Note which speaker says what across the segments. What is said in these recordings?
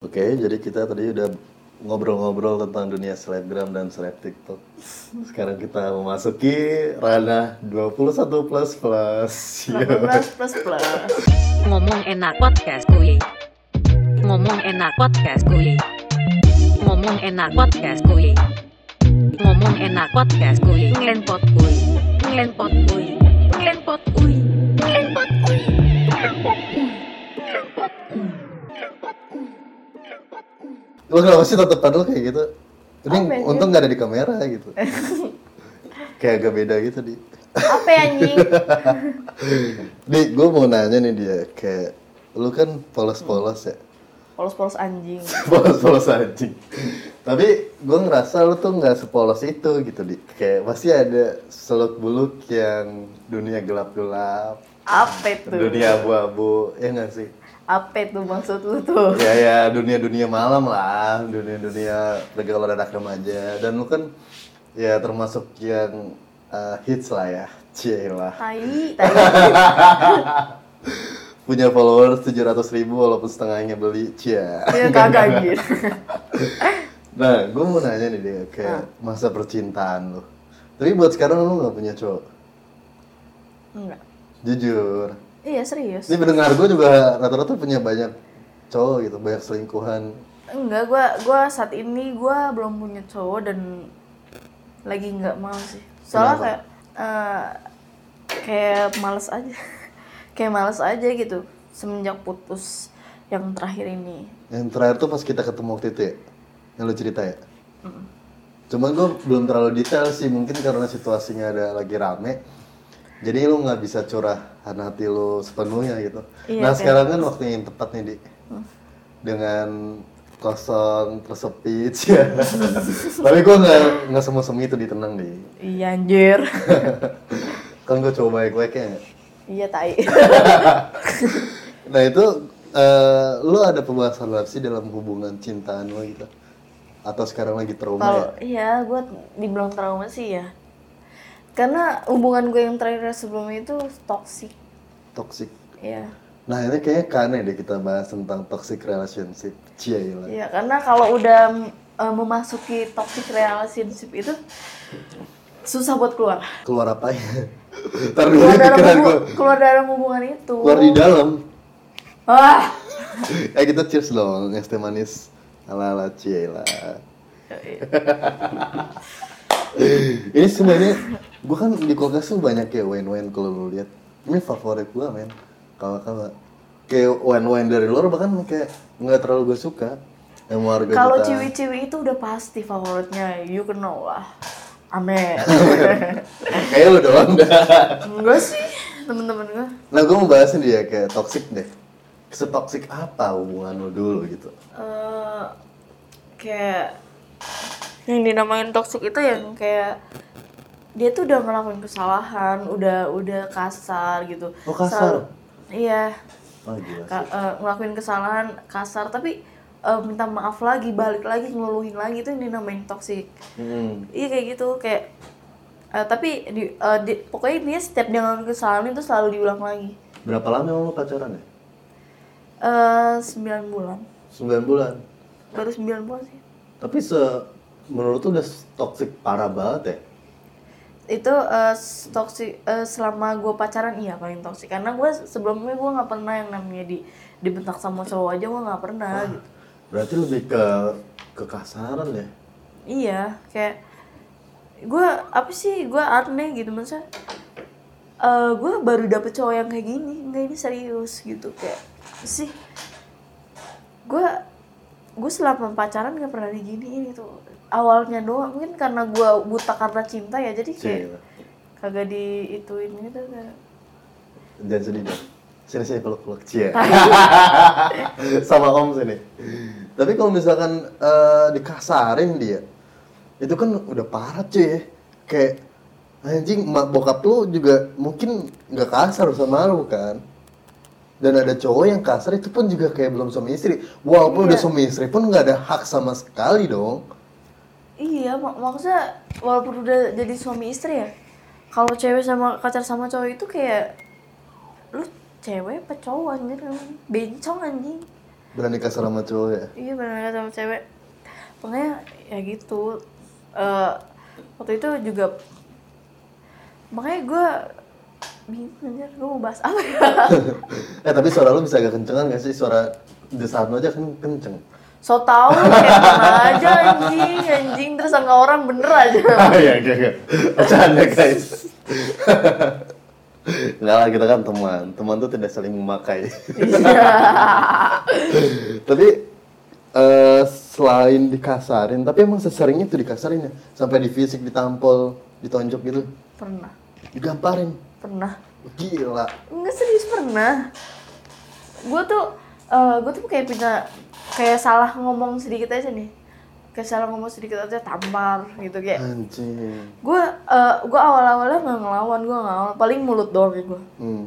Speaker 1: Oke, jadi kita tadi udah ngobrol-ngobrol tentang dunia selebgram dan seleb TikTok. Sekarang kita memasuki ranah 21 plus plus. Yo.
Speaker 2: 18 plus plus.
Speaker 3: Ngomong enak podcast kuy. Ngomong enak podcast kuy. Ngomong enak podcast kuy. Ngomong enak podcast kuy. Ngelenpot kuy. Ngelenpot kuy.
Speaker 1: Lo kenapa sih tatapan lo kayak gitu? Ini
Speaker 2: Apa ya?
Speaker 1: untung nggak ada di kamera gitu. kayak agak beda gitu di.
Speaker 2: Apa ya anjing?
Speaker 1: Di, gue mau nanya nih dia kayak lu kan polos-polos ya.
Speaker 2: Polos-polos anjing.
Speaker 1: polos-polos anjing. Tapi gue ngerasa lu tuh nggak sepolos itu gitu di. Kayak pasti ada seluk beluk yang dunia gelap-gelap,
Speaker 2: Apa itu?
Speaker 1: dunia abu-abu, ya nggak sih?
Speaker 2: Apa itu maksud lu tuh?
Speaker 1: ya ya dunia dunia malam lah. Dunia dunia lagi kalau anak remaja. Dan lu kan ya termasuk yang uh, hits lah ya. Cie lah.
Speaker 2: Tai, tai.
Speaker 1: punya followers 700 ribu walaupun setengahnya beli. Cie.
Speaker 2: Ya kagak anjir.
Speaker 1: nah gue mau nanya nih dia kayak masa percintaan lu. Tapi buat sekarang lu nggak punya cowok?
Speaker 2: Enggak.
Speaker 1: jujur
Speaker 2: Iya serius.
Speaker 1: ini pendengar gue juga rata-rata punya banyak cowok gitu banyak selingkuhan
Speaker 2: Enggak, gua gua saat ini gua belum punya cowok dan lagi nggak mau sih. Soalnya
Speaker 1: Kenapa?
Speaker 2: kayak eh, kayak males aja. kayak males aja gitu semenjak putus yang terakhir ini.
Speaker 1: Yang terakhir tuh pas kita ketemu waktu itu ya, yang lu cerita ya. Cuman gue belum terlalu detail sih, mungkin karena situasinya ada lagi rame. Jadi lu nggak bisa curahan hati lu sepenuhnya gitu.
Speaker 2: Iya,
Speaker 1: nah
Speaker 2: kayak-
Speaker 1: sekarang kan waktu yang tepat nih di, dengan kosong tersepi ya. Tapi gue nggak nggak semua semi itu ditenang di.
Speaker 2: Iya anjir.
Speaker 1: Kan gue coba baik-baiknya.
Speaker 2: iya tai.
Speaker 1: Nah itu eh, lu ada pembahasan apa sih dalam hubungan cintaan lo gitu? Atau sekarang lagi trauma
Speaker 2: Kalau
Speaker 1: ya?
Speaker 2: iya, gue dibilang trauma sih ya. Karena hubungan gue yang terakhir sebelumnya itu toxic.
Speaker 1: Toxic.
Speaker 2: Iya.
Speaker 1: Nah ini kayaknya kane deh kita bahas tentang toxic relationship. Cie lah.
Speaker 2: Iya, karena kalau udah eh, memasuki toxic relationship itu susah buat keluar.
Speaker 1: Keluar apa ya?
Speaker 2: Keluar dalam,
Speaker 1: gue.
Speaker 2: keluar dalam hubungan itu.
Speaker 1: Keluar di dalam.
Speaker 2: Wah.
Speaker 1: Eh kita cheers dong, es teh manis ala ala cie lah. ini sebenarnya gue kan di kulkas tuh banyak ya wine-wine kalau lu lihat. Ini favorit gue men. Kalau-kalau kayak wine-wine dari luar bahkan kayak nggak terlalu gue suka. Yang warga
Speaker 2: Kalau ciwi-ciwi itu udah pasti favoritnya. You can know lah. Amin.
Speaker 1: Kayak lu doang dah.
Speaker 2: Enggak sih, temen-temen gue.
Speaker 1: Nah gue mau bahas nih dia kayak toxic deh. Setoxic apa hubungan lu dulu gitu?
Speaker 2: eh kayak yang dinamain toxic itu yang kayak dia tuh udah ngelakuin kesalahan, udah udah kasar gitu.
Speaker 1: Oh, kasar?
Speaker 2: Selalu- iya,
Speaker 1: Oh gila
Speaker 2: ka- eh, ngelakuin kesalahan kasar tapi eh, minta maaf lagi, balik lagi ngeluhin lagi itu yang dinamain toxic.
Speaker 1: Hmm.
Speaker 2: Iya kayak gitu kayak eh, tapi di, eh, di- pokoknya dia setiap dia ngelakuin kesalahan itu selalu diulang lagi.
Speaker 1: Berapa lama emang lu pacaran ya?
Speaker 2: Eh 9 bulan.
Speaker 1: 9 bulan.
Speaker 2: Baru 9 bulan sih.
Speaker 1: Tapi se menurut tuh udah toxic parah banget ya?
Speaker 2: Itu eh, toxic eh, selama gue pacaran iya paling toxic. Karena gue sebelumnya gue nggak pernah yang namanya di dibentak sama cowok aja gue nggak pernah gitu.
Speaker 1: Berarti lebih ke kekasaran ya?
Speaker 2: iya kayak gue apa sih gue aneh gitu. Masa eh gue baru dapet cowok yang kayak gini nggak ini serius gitu. Kayak sih gue gue selama pacaran nggak pernah diginiin gitu awalnya doang mungkin karena gue buta karena cinta ya jadi kayak
Speaker 1: Cie.
Speaker 2: kagak di ituin gitu kayak
Speaker 1: Jangan sedih dong. Sini sini peluk peluk cie. Sama om sini. Tapi kalau misalkan eh, dikasarin dia, itu kan udah parah cuy ya. Kayak anjing mak bokap lu juga mungkin nggak kasar sama lu kan. Dan ada cowok yang kasar itu pun juga kayak belum suami istri. Walaupun
Speaker 2: Iya.
Speaker 1: udah suami istri pun nggak ada hak sama sekali dong.
Speaker 2: Iya mak maksudnya walaupun udah jadi suami istri ya kalau cewek sama pacar sama cowok itu kayak lu cewek apa cowok anjir bencong anjing
Speaker 1: Berani kasar sama cowok ya?
Speaker 2: iya benar sama cewek makanya ya gitu Eh, waktu itu juga makanya gue bingung anjir gue mau bahas apa ya
Speaker 1: eh tapi suara lu bisa agak kencengan gak sih? Suara desahan aja kan kenceng.
Speaker 2: So tau lu kayak mana aja anjing anjing terus sama orang bener aja
Speaker 1: Ah iya, iya, iya. Bercanda guys. Enggak lah, kita kan teman. Teman tuh tidak saling memakai. tapi eh selain dikasarin, tapi emang seseringnya tuh dikasarin ya? Sampai di fisik, ditampol, ditonjok gitu.
Speaker 2: pernah
Speaker 1: Digamparin.
Speaker 2: pernah
Speaker 1: Gila.
Speaker 2: Enggak serius pernah. Gue tuh, eh gue tuh kayak punya kayak salah ngomong sedikit aja nih. Kayak salah ngomong sedikit aja tampar gitu kayak.
Speaker 1: Anjing.
Speaker 2: Gue, eh gue awal-awalnya nggak ngelawan, gue nggak ngelawan. Paling mulut doang kayak gue.
Speaker 1: Hmm.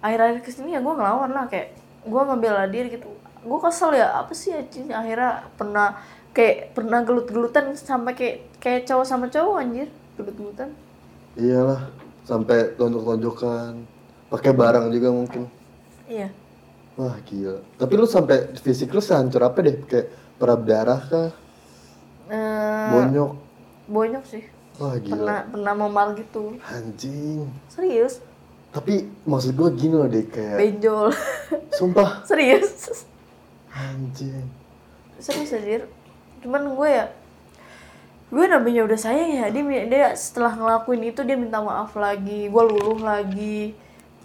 Speaker 2: Akhir-akhir ke sini ya gue ngelawan lah kayak. Gue ngebela diri gitu. Gue kesel ya apa sih anjing akhirnya pernah kayak pernah gelut-gelutan sampai kayak kayak cowok sama cowok anjir gelut-gelutan.
Speaker 1: Iyalah, sampai tonjok-tonjokan. Pakai barang juga mungkin.
Speaker 2: Iya.
Speaker 1: Wah gila. Tapi lu sampai fisik lu sehancur apa deh? Kayak perab darah kah?
Speaker 2: Eh,
Speaker 1: Bonyok.
Speaker 2: bonyok sih.
Speaker 1: Wah gila.
Speaker 2: Pernah pernah memar gitu.
Speaker 1: Anjing.
Speaker 2: Serius.
Speaker 1: Tapi maksud gua gini loh deh kayak
Speaker 2: benjol
Speaker 1: sumpah
Speaker 2: serius
Speaker 1: anjing.
Speaker 2: serius anjir cuman gue ya gue namanya udah sayang ya dia dia setelah ngelakuin itu dia minta maaf lagi gue luluh lagi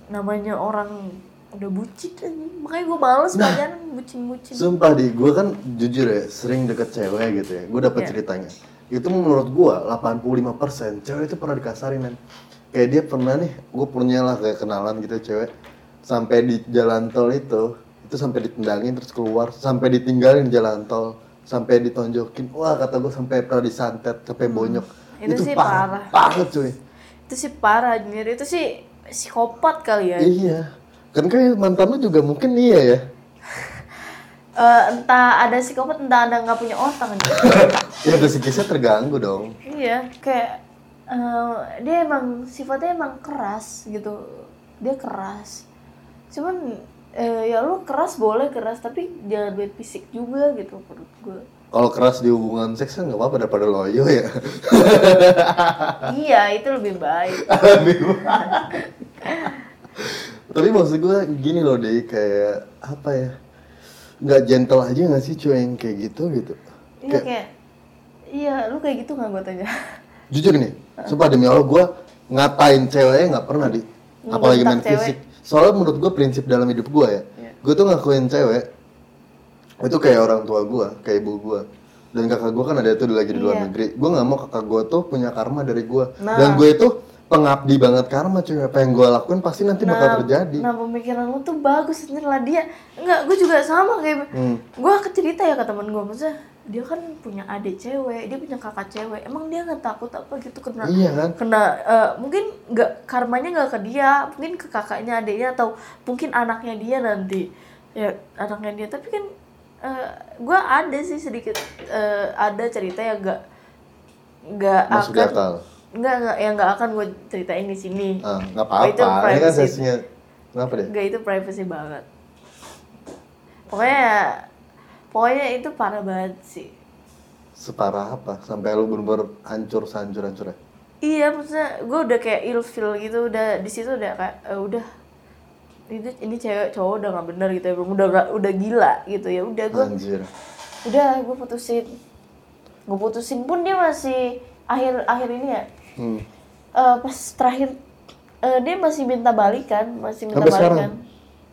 Speaker 2: namanya orang udah bucin anjing makanya gue males
Speaker 1: Nah.
Speaker 2: pacaran bucin-bucin
Speaker 1: Sumpah di gua kan jujur ya sering deket cewek gitu ya. Gua dapet
Speaker 2: Iya.
Speaker 1: ceritanya. Itu menurut gua 85% cewek itu pernah dikasarin men. Kayak dia pernah nih, gue punya lah kayak kenalan gitu cewek sampai di jalan tol itu itu sampai ditendangin terus keluar sampai ditinggalin di jalan tol sampai ditonjokin wah kata gue sampai pernah disantet sampai bonyok
Speaker 2: Hmm. Itu sih parah.
Speaker 1: banget cuy
Speaker 2: itu sih parah anjir itu sih psikopat kali ya
Speaker 1: iya kan kayak mantan lu juga mungkin iya ya
Speaker 2: Eh, entah ada psikopat entah ada nggak punya otak
Speaker 1: ya psikisnya terganggu dong
Speaker 2: Iya, kayak eh, dia emang sifatnya emang keras gitu. Dia keras. Cuman eh, ya lu keras boleh keras tapi jangan buat fisik juga gitu menurut gue.
Speaker 1: kalau keras di hubungan seks kan nggak apa-apa daripada loyo ya
Speaker 2: iya, itu lebih baik.
Speaker 1: tapi maksud gue gini loh deh kayak apa ya nggak gentle aja nggak sih cuy yang kayak gitu gitu
Speaker 2: Iya kayak Iya, lu kayak gitu nggak gue tanya?
Speaker 1: jujur nih sumpah demi allah gue ngatain ceweknya nggak pernah di apalagi main
Speaker 2: Ngebentak
Speaker 1: fisik soalnya menurut gue prinsip dalam hidup gue ya
Speaker 2: Iya.
Speaker 1: gue tuh ngakuin cewek itu kayak orang tua gue kayak ibu gue dan kakak gue kan ada tuh lagi di luar
Speaker 2: Iya.
Speaker 1: negeri gue nggak mau kakak gue tuh punya karma dari gue
Speaker 2: Nah.
Speaker 1: dan gue itu pengabdi banget karma cuy apa yang gue lakuin pasti nanti bakal terjadi
Speaker 2: Nah, pemikiran lu tuh bagus sebenarnya lah dia. Enggak, gue juga sama kayak
Speaker 1: Hmm.
Speaker 2: gue cerita ya ke teman gue maksudnya dia kan punya adik cewek, dia punya kakak cewek. Emang dia nggak takut apa gitu kena
Speaker 1: iya kan
Speaker 2: kena eh, mungkin nggak karmanya nggak ke dia, mungkin ke kakaknya, adiknya atau mungkin anaknya dia nanti. Ya, anaknya dia. Tapi kan eh, gue ada sih sedikit eh, ada cerita yang nggak nggak akan
Speaker 1: akal
Speaker 2: nggak nggak yang nggak akan gue ceritain di sini.
Speaker 1: ah nggak
Speaker 2: Oh, itu
Speaker 1: apa-apa ini kan
Speaker 2: privacy.
Speaker 1: sesinya kenapa deh
Speaker 2: Gak itu privacy banget. Pokoknya pokoknya itu parah banget sih.
Speaker 1: separah apa sampai lu bener-bener hancur hancur hancur
Speaker 2: Iya, maksudnya gue udah kayak ilfeel gitu, udah di situ udah kayak eh, udah itu ini cewek cowok udah nggak bener gitu ya, udah nggak udah gila gitu ya, udah gue
Speaker 1: anjir
Speaker 2: udah gue putusin, gue putusin pun dia masih akhir akhir ini ya,
Speaker 1: hmm.
Speaker 2: eh, pas terakhir eh, dia masih minta balikan, masih minta
Speaker 1: Sampai sekarang?
Speaker 2: balikan.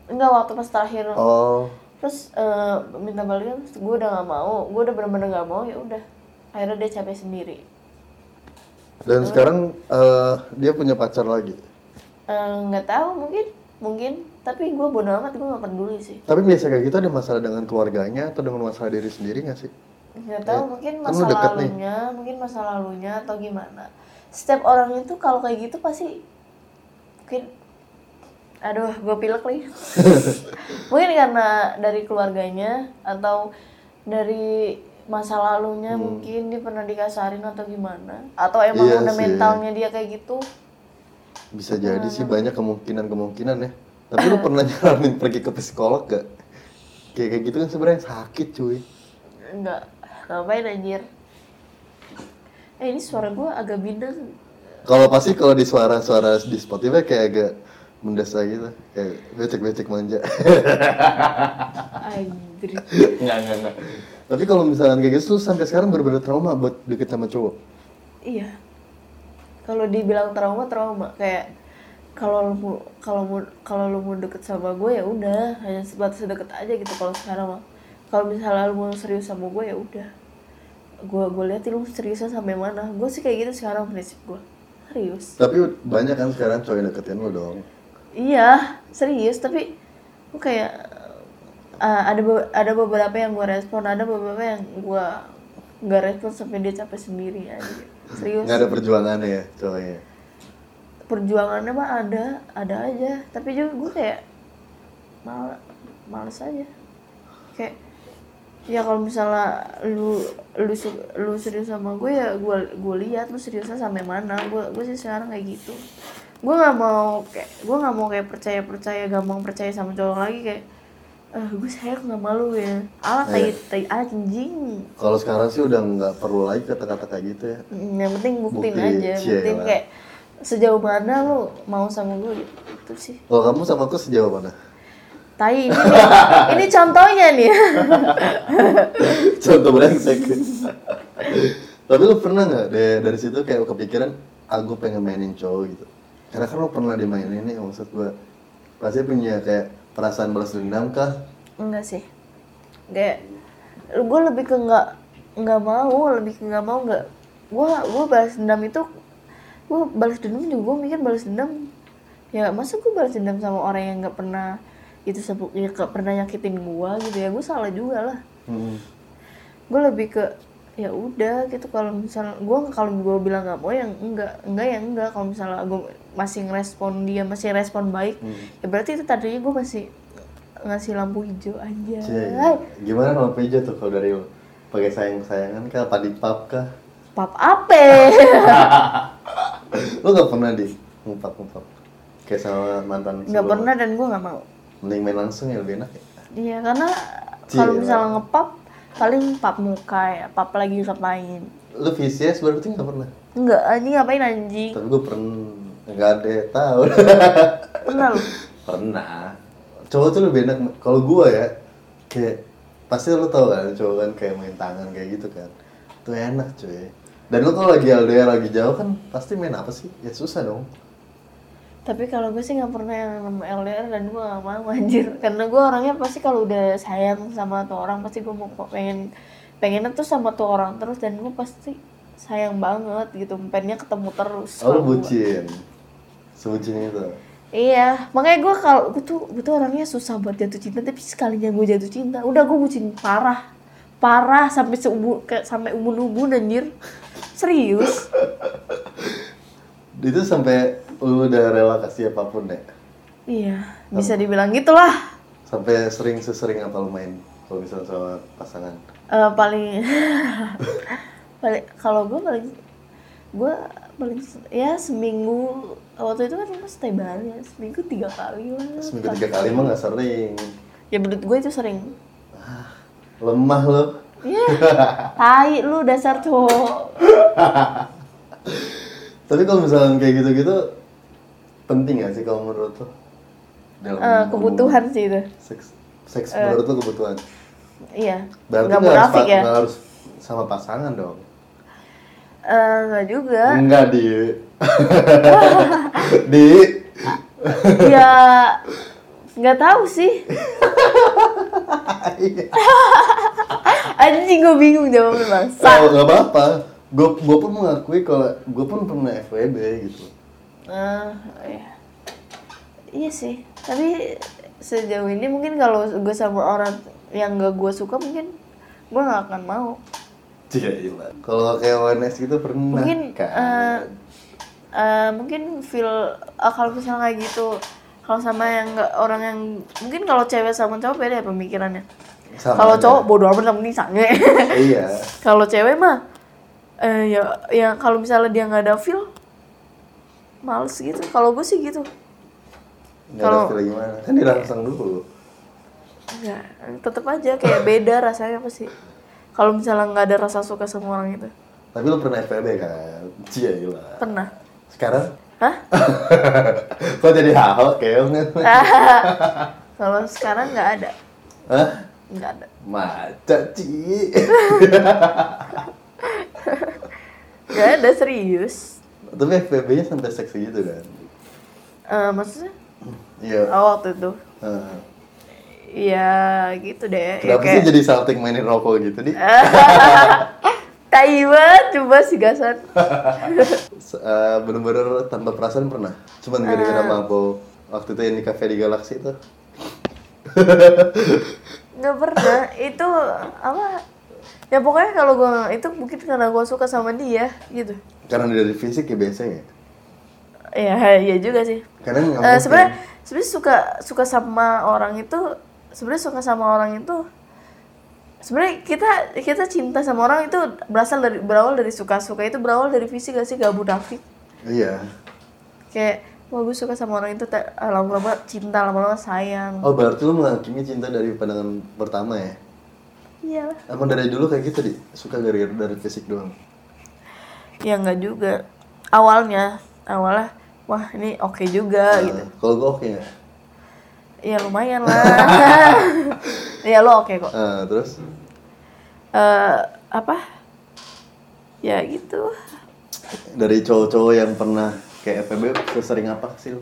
Speaker 2: Enggak waktu pas terakhir.
Speaker 1: Oh.
Speaker 2: Terus eh, minta balikan gue udah nggak mau gue udah bener-bener nggak mau ya udah. Akhirnya dia capek sendiri.
Speaker 1: Dan sekarang eh, dia punya pacar lagi?
Speaker 2: Nggak tahu mungkin mungkin. Tapi gue bodo amat gue nggak peduli sih.
Speaker 1: Tapi biasa kayak gitu ada masalah dengan keluarganya atau dengan masalah diri sendiri nggak sih?
Speaker 2: Nggak tahu mungkin
Speaker 1: kan
Speaker 2: masa
Speaker 1: deket nih.
Speaker 2: lalunya mungkin masa lalunya atau gimana setiap orang itu kalau kayak gitu pasti mungkin aduh gue pilek nih. Mungkin karena dari keluarganya atau dari masa lalunya mungkin dia pernah dikasarin atau gimana? Atau emang
Speaker 1: Iya
Speaker 2: udah
Speaker 1: sih.
Speaker 2: mentalnya dia kayak gitu?
Speaker 1: Bisa jadi sih banyak kemungkinan kemungkinan ya. Tapi lu pernah nyaranin pergi ke psikolog gak kayak kayak gitu kan sebenarnya sakit cuy.
Speaker 2: Enggak, ngapain anjir? Eh ini suara gue agak bindeng.
Speaker 1: kalau pasti kalau di suara-suara di Spotify kayak agak mendesah gitu kayak becek-becek manja. Enggak, enggak, enggak. Tapi kalau misalkan kayak gitu tuh sampai sekarang bener-bener trauma buat deket sama cowok.
Speaker 2: Iya. Kalau dibilang trauma trauma kayak kalau lu mau kalau mau kalau lu mau deket sama gue ya udah hanya sebatas deket aja gitu kalau sekarang mah. Kalau misalnya lu mau serius sama gue ya udah. Gue gue lihat lu seriusnya sampai mana. Gue sih kayak gitu sekarang prinsip gue. Serius.
Speaker 1: Tapi banyak kan sekarang cowok yang deketin lo dong.
Speaker 2: Iya, serius tapi gue kayak uh, ada be- ada beberapa yang gue respon, ada beberapa yang gue nggak respon sampai dia capek sendiri aja. Serius.
Speaker 1: Nggak ada perjuangannya ya cowoknya.
Speaker 2: Perjuangannya mah ada, ada aja. Tapi juga gue kayak mal males aja. Kayak ya kalau misalnya lu lu lu serius sama gue ya gue gue lihat lu seriusnya sampai mana gue gue sih sekarang kayak gitu gue nggak mau kayak gue nggak mau kayak percaya percaya gampang percaya sama cowok lagi kayak eh gue sayang nggak malu ya alat tai tai anjing
Speaker 1: Kalau sekarang sih udah nggak perlu lagi kata-kata kayak gitu ya.
Speaker 2: Mm, yang penting buktiin
Speaker 1: Bukti,
Speaker 2: aja buktiin
Speaker 1: cielah.
Speaker 2: kayak sejauh mana lu mau sama gue gitu itu sih
Speaker 1: Kalau kamu sama aku sejauh mana?
Speaker 2: Tai ini ini contohnya nih
Speaker 1: Contoh brengsek. Tapi lu pernah nggak dari, dari situ kayak kepikiran, aku pengen mainin cowok gitu. Karena kan lu pernah dimainin nih, maksud gua pasti punya kayak perasaan balas dendam kah?
Speaker 2: enggak sih kayak gue lebih ke nggak nggak mau lebih ke nggak mau nggak gue gue balas dendam itu gue balas dendam juga gue mikir balas dendam ya masa gue balas dendam sama orang yang nggak pernah itu sebut ya nggak pernah nyakitin gue gitu ya gue salah juga lah
Speaker 1: Hmm.
Speaker 2: gue lebih ke ya udah gitu kalau misalnya gue kalau gue bilang nggak mau yang enggak enggak ya enggak kalau misalnya gue masih ngerespon dia masih respon baik ya berarti itu tadinya gue masih ngasih lampu hijau aja
Speaker 1: Cie, gimana lampu hijau tuh kalau dari? Pakai sayang-sayangan kah? Padi pap kah?
Speaker 2: pap ape
Speaker 1: Lu gak pernah di ngumpat-ngumpat? Kayak sama mantan
Speaker 2: nggak pernah dan gue nggak mau
Speaker 1: Mending main langsung ya lebih enak ya?
Speaker 2: iya karena
Speaker 1: Cie,
Speaker 2: kalau
Speaker 1: lah.
Speaker 2: misalnya ngepap paling pap muka ya pap lagi ngapain
Speaker 1: Lu VCS berarti gak pernah?
Speaker 2: enggak anjing ngapain anjing
Speaker 1: Tapi gue pernah Gak ada yang tahu
Speaker 2: pernah lu
Speaker 1: Pernah Cowok tuh lebih enak Kalau gue ya Kayak Pasti lu tau kan Cowok kan kayak main tangan kayak gitu kan Itu enak cuy Dan lu kalau lagi LDR lagi jauh kan Pasti main apa sih? Ya susah dong
Speaker 2: Tapi kalau gue sih nggak pernah yang namanya LDR dan gue gak mau anjir. Karena gue orangnya pasti kalau udah sayang sama tuh orang pasti gue mau pengen pengennya tuh sama tuh orang terus dan gue pasti sayang banget gitu. Pengennya ketemu terus
Speaker 1: Oh
Speaker 2: kalau
Speaker 1: lu bucin. Sebucin itu?
Speaker 2: Iya, makanya gue kalau gue tuh gue tuh orangnya susah buat jatuh cinta tapi sekalinya gue jatuh cinta udah gue bucin parah. Parah sampai seubu kayak sampai ubun-ubun anjir. Serius.
Speaker 1: Itu sampai lu udah rela kasih apa pun ya
Speaker 2: iya bisa dibilang gitulah.
Speaker 1: Sampai sering sesering apa lu main Kalau misalnya sama pasangan?
Speaker 2: Eh, paling paling kalau gue paling gue paling ya seminggu waktu itu kan gue stay Bali ya seminggu tiga kali lah.
Speaker 1: Seminggu tiga kali mah gak sering.
Speaker 2: Ya menurut gue itu sering.
Speaker 1: Lemah lu.
Speaker 2: Iya, tai lu dasar cowok.
Speaker 1: Tapi kalau misalnya kayak gitu-gitu Penting gak sih kalau menurut lu? Dalam
Speaker 2: Eh, kebutuhan sih itu.
Speaker 1: Seks, seks menurut lu kebutuhan
Speaker 2: Iya.
Speaker 1: Berarti
Speaker 2: Nggak
Speaker 1: nggak harus,
Speaker 2: ya?
Speaker 1: nggak harus sama pasangan dong
Speaker 2: Eh, nggak juga.
Speaker 1: Enggak di Di
Speaker 2: ya nggak tahu sih. Anjing gue bingung jawabnya bangsa.
Speaker 1: Oh, nggak apa-apa. Gue gue pun mengakui kalau gue pun pernah FWB gitu.
Speaker 2: Eh, iya. Iya sih. Tapi sejauh ini mungkin kalau gue sama orang yang gak gue suka mungkin gue nggak akan mau.
Speaker 1: Gila. Kalau kayak ONS gitu pernah
Speaker 2: mungkin
Speaker 1: kan?
Speaker 2: eh, eh, mungkin feel eh, kalau misalnya kayak gitu kalau sama yang nggak orang yang mungkin kalau cewek sama cowok beda ya pemikirannya kalau cowok bodo amat sama sange
Speaker 1: iya.
Speaker 2: kalau cewek mah eh, ya ya kalau misalnya dia nggak ada feel males gitu kalau gue sih gitu Kalau-
Speaker 1: gimana? Kan dirangsang dulu.
Speaker 2: Enggak, tetep aja kayak beda rasanya pasti. Kalau misalnya nggak ada rasa suka sama orang itu.
Speaker 1: Tapi lu pernah FWB kan? Cia gila.
Speaker 2: Pernah.
Speaker 1: Sekarang?
Speaker 2: Hah?
Speaker 1: Kok jadi hal keong?
Speaker 2: Kalau sekarang nggak ada.
Speaker 1: Hah?
Speaker 2: Nggak ada.
Speaker 1: Maca, Ci.
Speaker 2: Nggak ada serius.
Speaker 1: Tapi FWB-nya sampai seksi gitu kan?
Speaker 2: Eh, maksudnya?
Speaker 1: Iya.
Speaker 2: Oh, waktu itu.
Speaker 1: Heeh.
Speaker 2: Iya gitu deh. Ya,
Speaker 1: Kenapa sih jadi salting mainin rokok gitu di?
Speaker 2: Tai banget coba si gasan.
Speaker 1: Eh, Bener-bener tanpa perasaan pernah? Cuman gara-gara
Speaker 2: Ah.
Speaker 1: mabok waktu itu yang di cafe di Galaxy itu.
Speaker 2: Nggak pernah. Itu apa? Ya pokoknya kalau gua itu mungkin karena gua suka sama dia gitu.
Speaker 1: Karena dari fisik ya biasanya.
Speaker 2: Ya, iya juga sih.
Speaker 1: Karena mungkin.
Speaker 2: sebenarnya sebenarnya suka suka sama orang itu sebenarnya suka sama orang itu sebenarnya kita kita cinta sama orang itu berasal dari berawal dari suka suka itu berawal dari fisik gak sih gak munafik
Speaker 1: Iya.
Speaker 2: kayak wah gue suka sama orang itu tak- lama-lama cinta lama-lama sayang
Speaker 1: Oh berarti lu menghakimi cinta dari pandangan pertama ya?
Speaker 2: iya
Speaker 1: Emang dari dulu kayak gitu di? Suka dari dari fisik doang?
Speaker 2: Ya nggak juga awalnya awalnya wah ini oke juga gitu
Speaker 1: Nah, Kalau gue oke nggak?
Speaker 2: ya lumayan lah ya lo oke kok
Speaker 1: Ah, terus?
Speaker 2: eh apa ya gitu
Speaker 1: Dari cowok-cowok yang pernah kayak FVB sesering apa sih lu?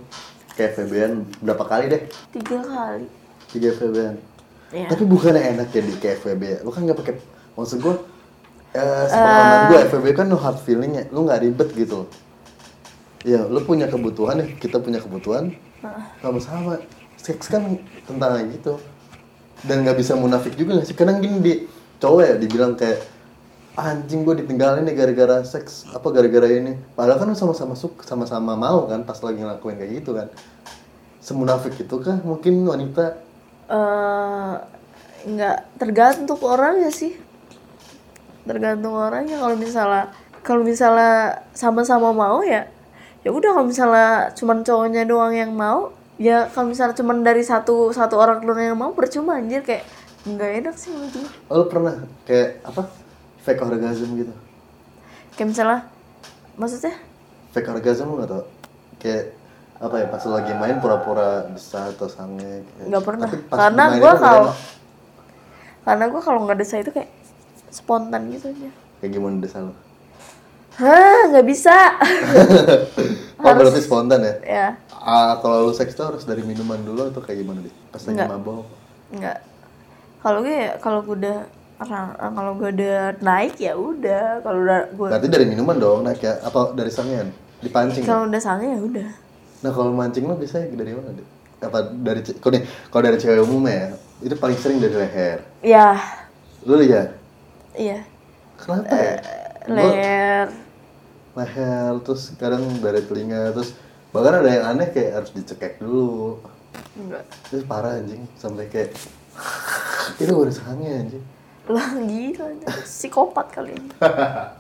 Speaker 1: Kayak FVB-an berapa kali deh?
Speaker 2: tiga kali
Speaker 1: Tiga FVB-an.
Speaker 2: ya
Speaker 1: Tapi bukannya enak ya di FVB ya? Lu kan nggak pakai maksud gue eh sepengalaman gue FVB kan no hard feeling ya, lu nggak ribet gitu. Ya, lu punya kebutuhan ya, kita punya kebutuhan, sama-sama. Seks kan tentang gitu. Dan nggak bisa munafik juga nggak sih? Kadang gini di cowok ya dibilang kayak anjing gue ditinggalin nih gara-gara seks apa gara-gara ini padahal kan sama-sama suka sama-sama mau kan pas lagi ngelakuin kayak gitu kan semunafik itu kah mungkin wanita
Speaker 2: eh nggak tergantung orangnya sih tergantung orangnya kalau misalnya kalau misalnya sama-sama mau ya ya udah kalau misalnya cuman cowoknya doang yang mau ya kalau misalnya cuman dari satu satu orang doang yang mau percuma anjir kayak nggak enak sih menurut gue
Speaker 1: Oh, lu pernah kayak apa? Fake orgasm gitu.
Speaker 2: kayak misalnya maksudnya
Speaker 1: Fake orgasm lu gak tau? Kayak apa ya pas lagi main pura-pura besar atau sange
Speaker 2: nggak pernah karena gue kalau karena gue kalau nggak desa itu kayak spontan gitu aja
Speaker 1: kayak gimana desa lu?
Speaker 2: hah nggak bisa
Speaker 1: Oh berarti spontan ya?
Speaker 2: ya
Speaker 1: Ah, kalau lu seks tuh harus dari minuman dulu atau kayak gimana deh? Pas lagi mabok.
Speaker 2: Enggak. Kalau gue ya kalau gue udah ra- kalau gue udah naik ya udah. Kalau udah gue
Speaker 1: Berarti dari minuman dong naik ya? Apa dari sangean? Dipancing?
Speaker 2: kalau udah sange ya udah.
Speaker 1: Nah kalau mancing lu bisa dari mana deh? Apa dari kalau nih kalau dari cewek umum ya itu paling sering dari leher.
Speaker 2: Ya,
Speaker 1: Lu lihat?
Speaker 2: Iya.
Speaker 1: Kenapa ya? Gua-
Speaker 2: Leher.
Speaker 1: leher terus kadang dari telinga terus bahkan ada yang aneh kayak harus dicekek dulu
Speaker 2: Enggak.
Speaker 1: itu parah anjing sampai kayak itu baru sange anjing
Speaker 2: Lah gila, psikopat kali ini.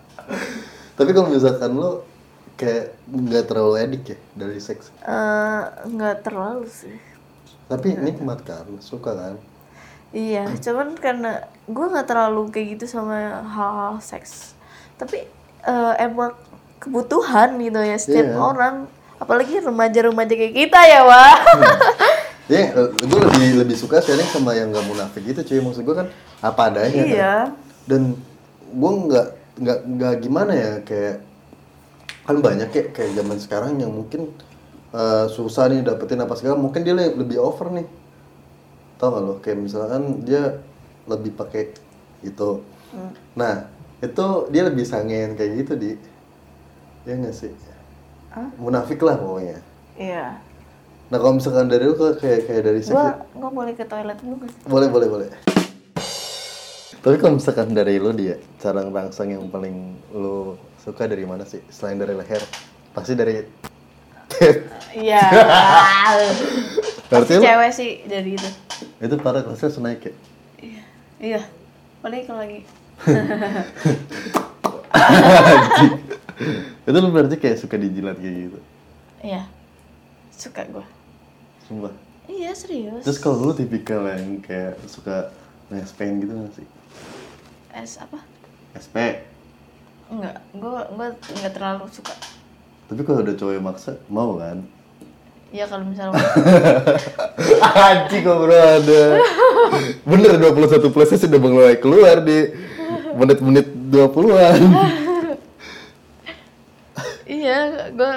Speaker 1: tapi kalau misalkan lo kayak nggak terlalu edik ya dari seks
Speaker 2: Eh, enggak terlalu sih.
Speaker 1: tapi nikmat kan suka kan
Speaker 2: Iya, cuman karena gue nggak terlalu kayak gitu sama hal-hal seks. Tapi eh, emang kebutuhan gitu ya setiap
Speaker 1: Iya.
Speaker 2: orang. Apalagi remaja-remaja kayak kita ya, Wah.
Speaker 1: ya gue lebih lebih suka sharing sama yang nggak munafik gitu cuy maksud gue kan apa adanya kan?
Speaker 2: iya.
Speaker 1: dan gue nggak nggak nggak gimana ya kayak kan banyak kayak kayak zaman sekarang yang mungkin eh, susah nih dapetin apa segala mungkin dia le- lebih over nih tau gak lo kayak misalkan dia lebih pakai itu nah itu dia lebih sangean kayak gitu di ya nggak sih
Speaker 2: Hah?
Speaker 1: munafik lah pokoknya
Speaker 2: Iya.
Speaker 1: nah kalau misalkan dari lu ke- kayak kayak dari seks
Speaker 2: Gua gua boleh ke toilet dulu sih?
Speaker 1: boleh boleh boleh tapi kalau misalkan dari lu dia cara ngerangsang yang paling lu suka dari mana sih selain dari leher pasti dari
Speaker 2: Iya.
Speaker 1: berarti
Speaker 2: cewek sih dari itu.
Speaker 1: Itu parah kelasnya langsung naik ya
Speaker 2: Iya. Iya. Paling kalau lagi.
Speaker 1: itu lu berarti kayak suka dijilat kayak gitu
Speaker 2: Iya. Suka gua.
Speaker 1: sumpah
Speaker 2: iya serius
Speaker 1: Terus kalau lu tipikal yang kayak suka ngespen gitu gak sih?
Speaker 2: es apa
Speaker 1: SP.
Speaker 2: enggak gue gue nggak terlalu suka
Speaker 1: Tapi kalau udah cowok yang maksa, mau kan?
Speaker 2: Ya kalau misalnya
Speaker 1: Anjing kok bro ada. Bener 21 plusnya sudah mulai keluar di menit-menit 20-an.
Speaker 2: iya gue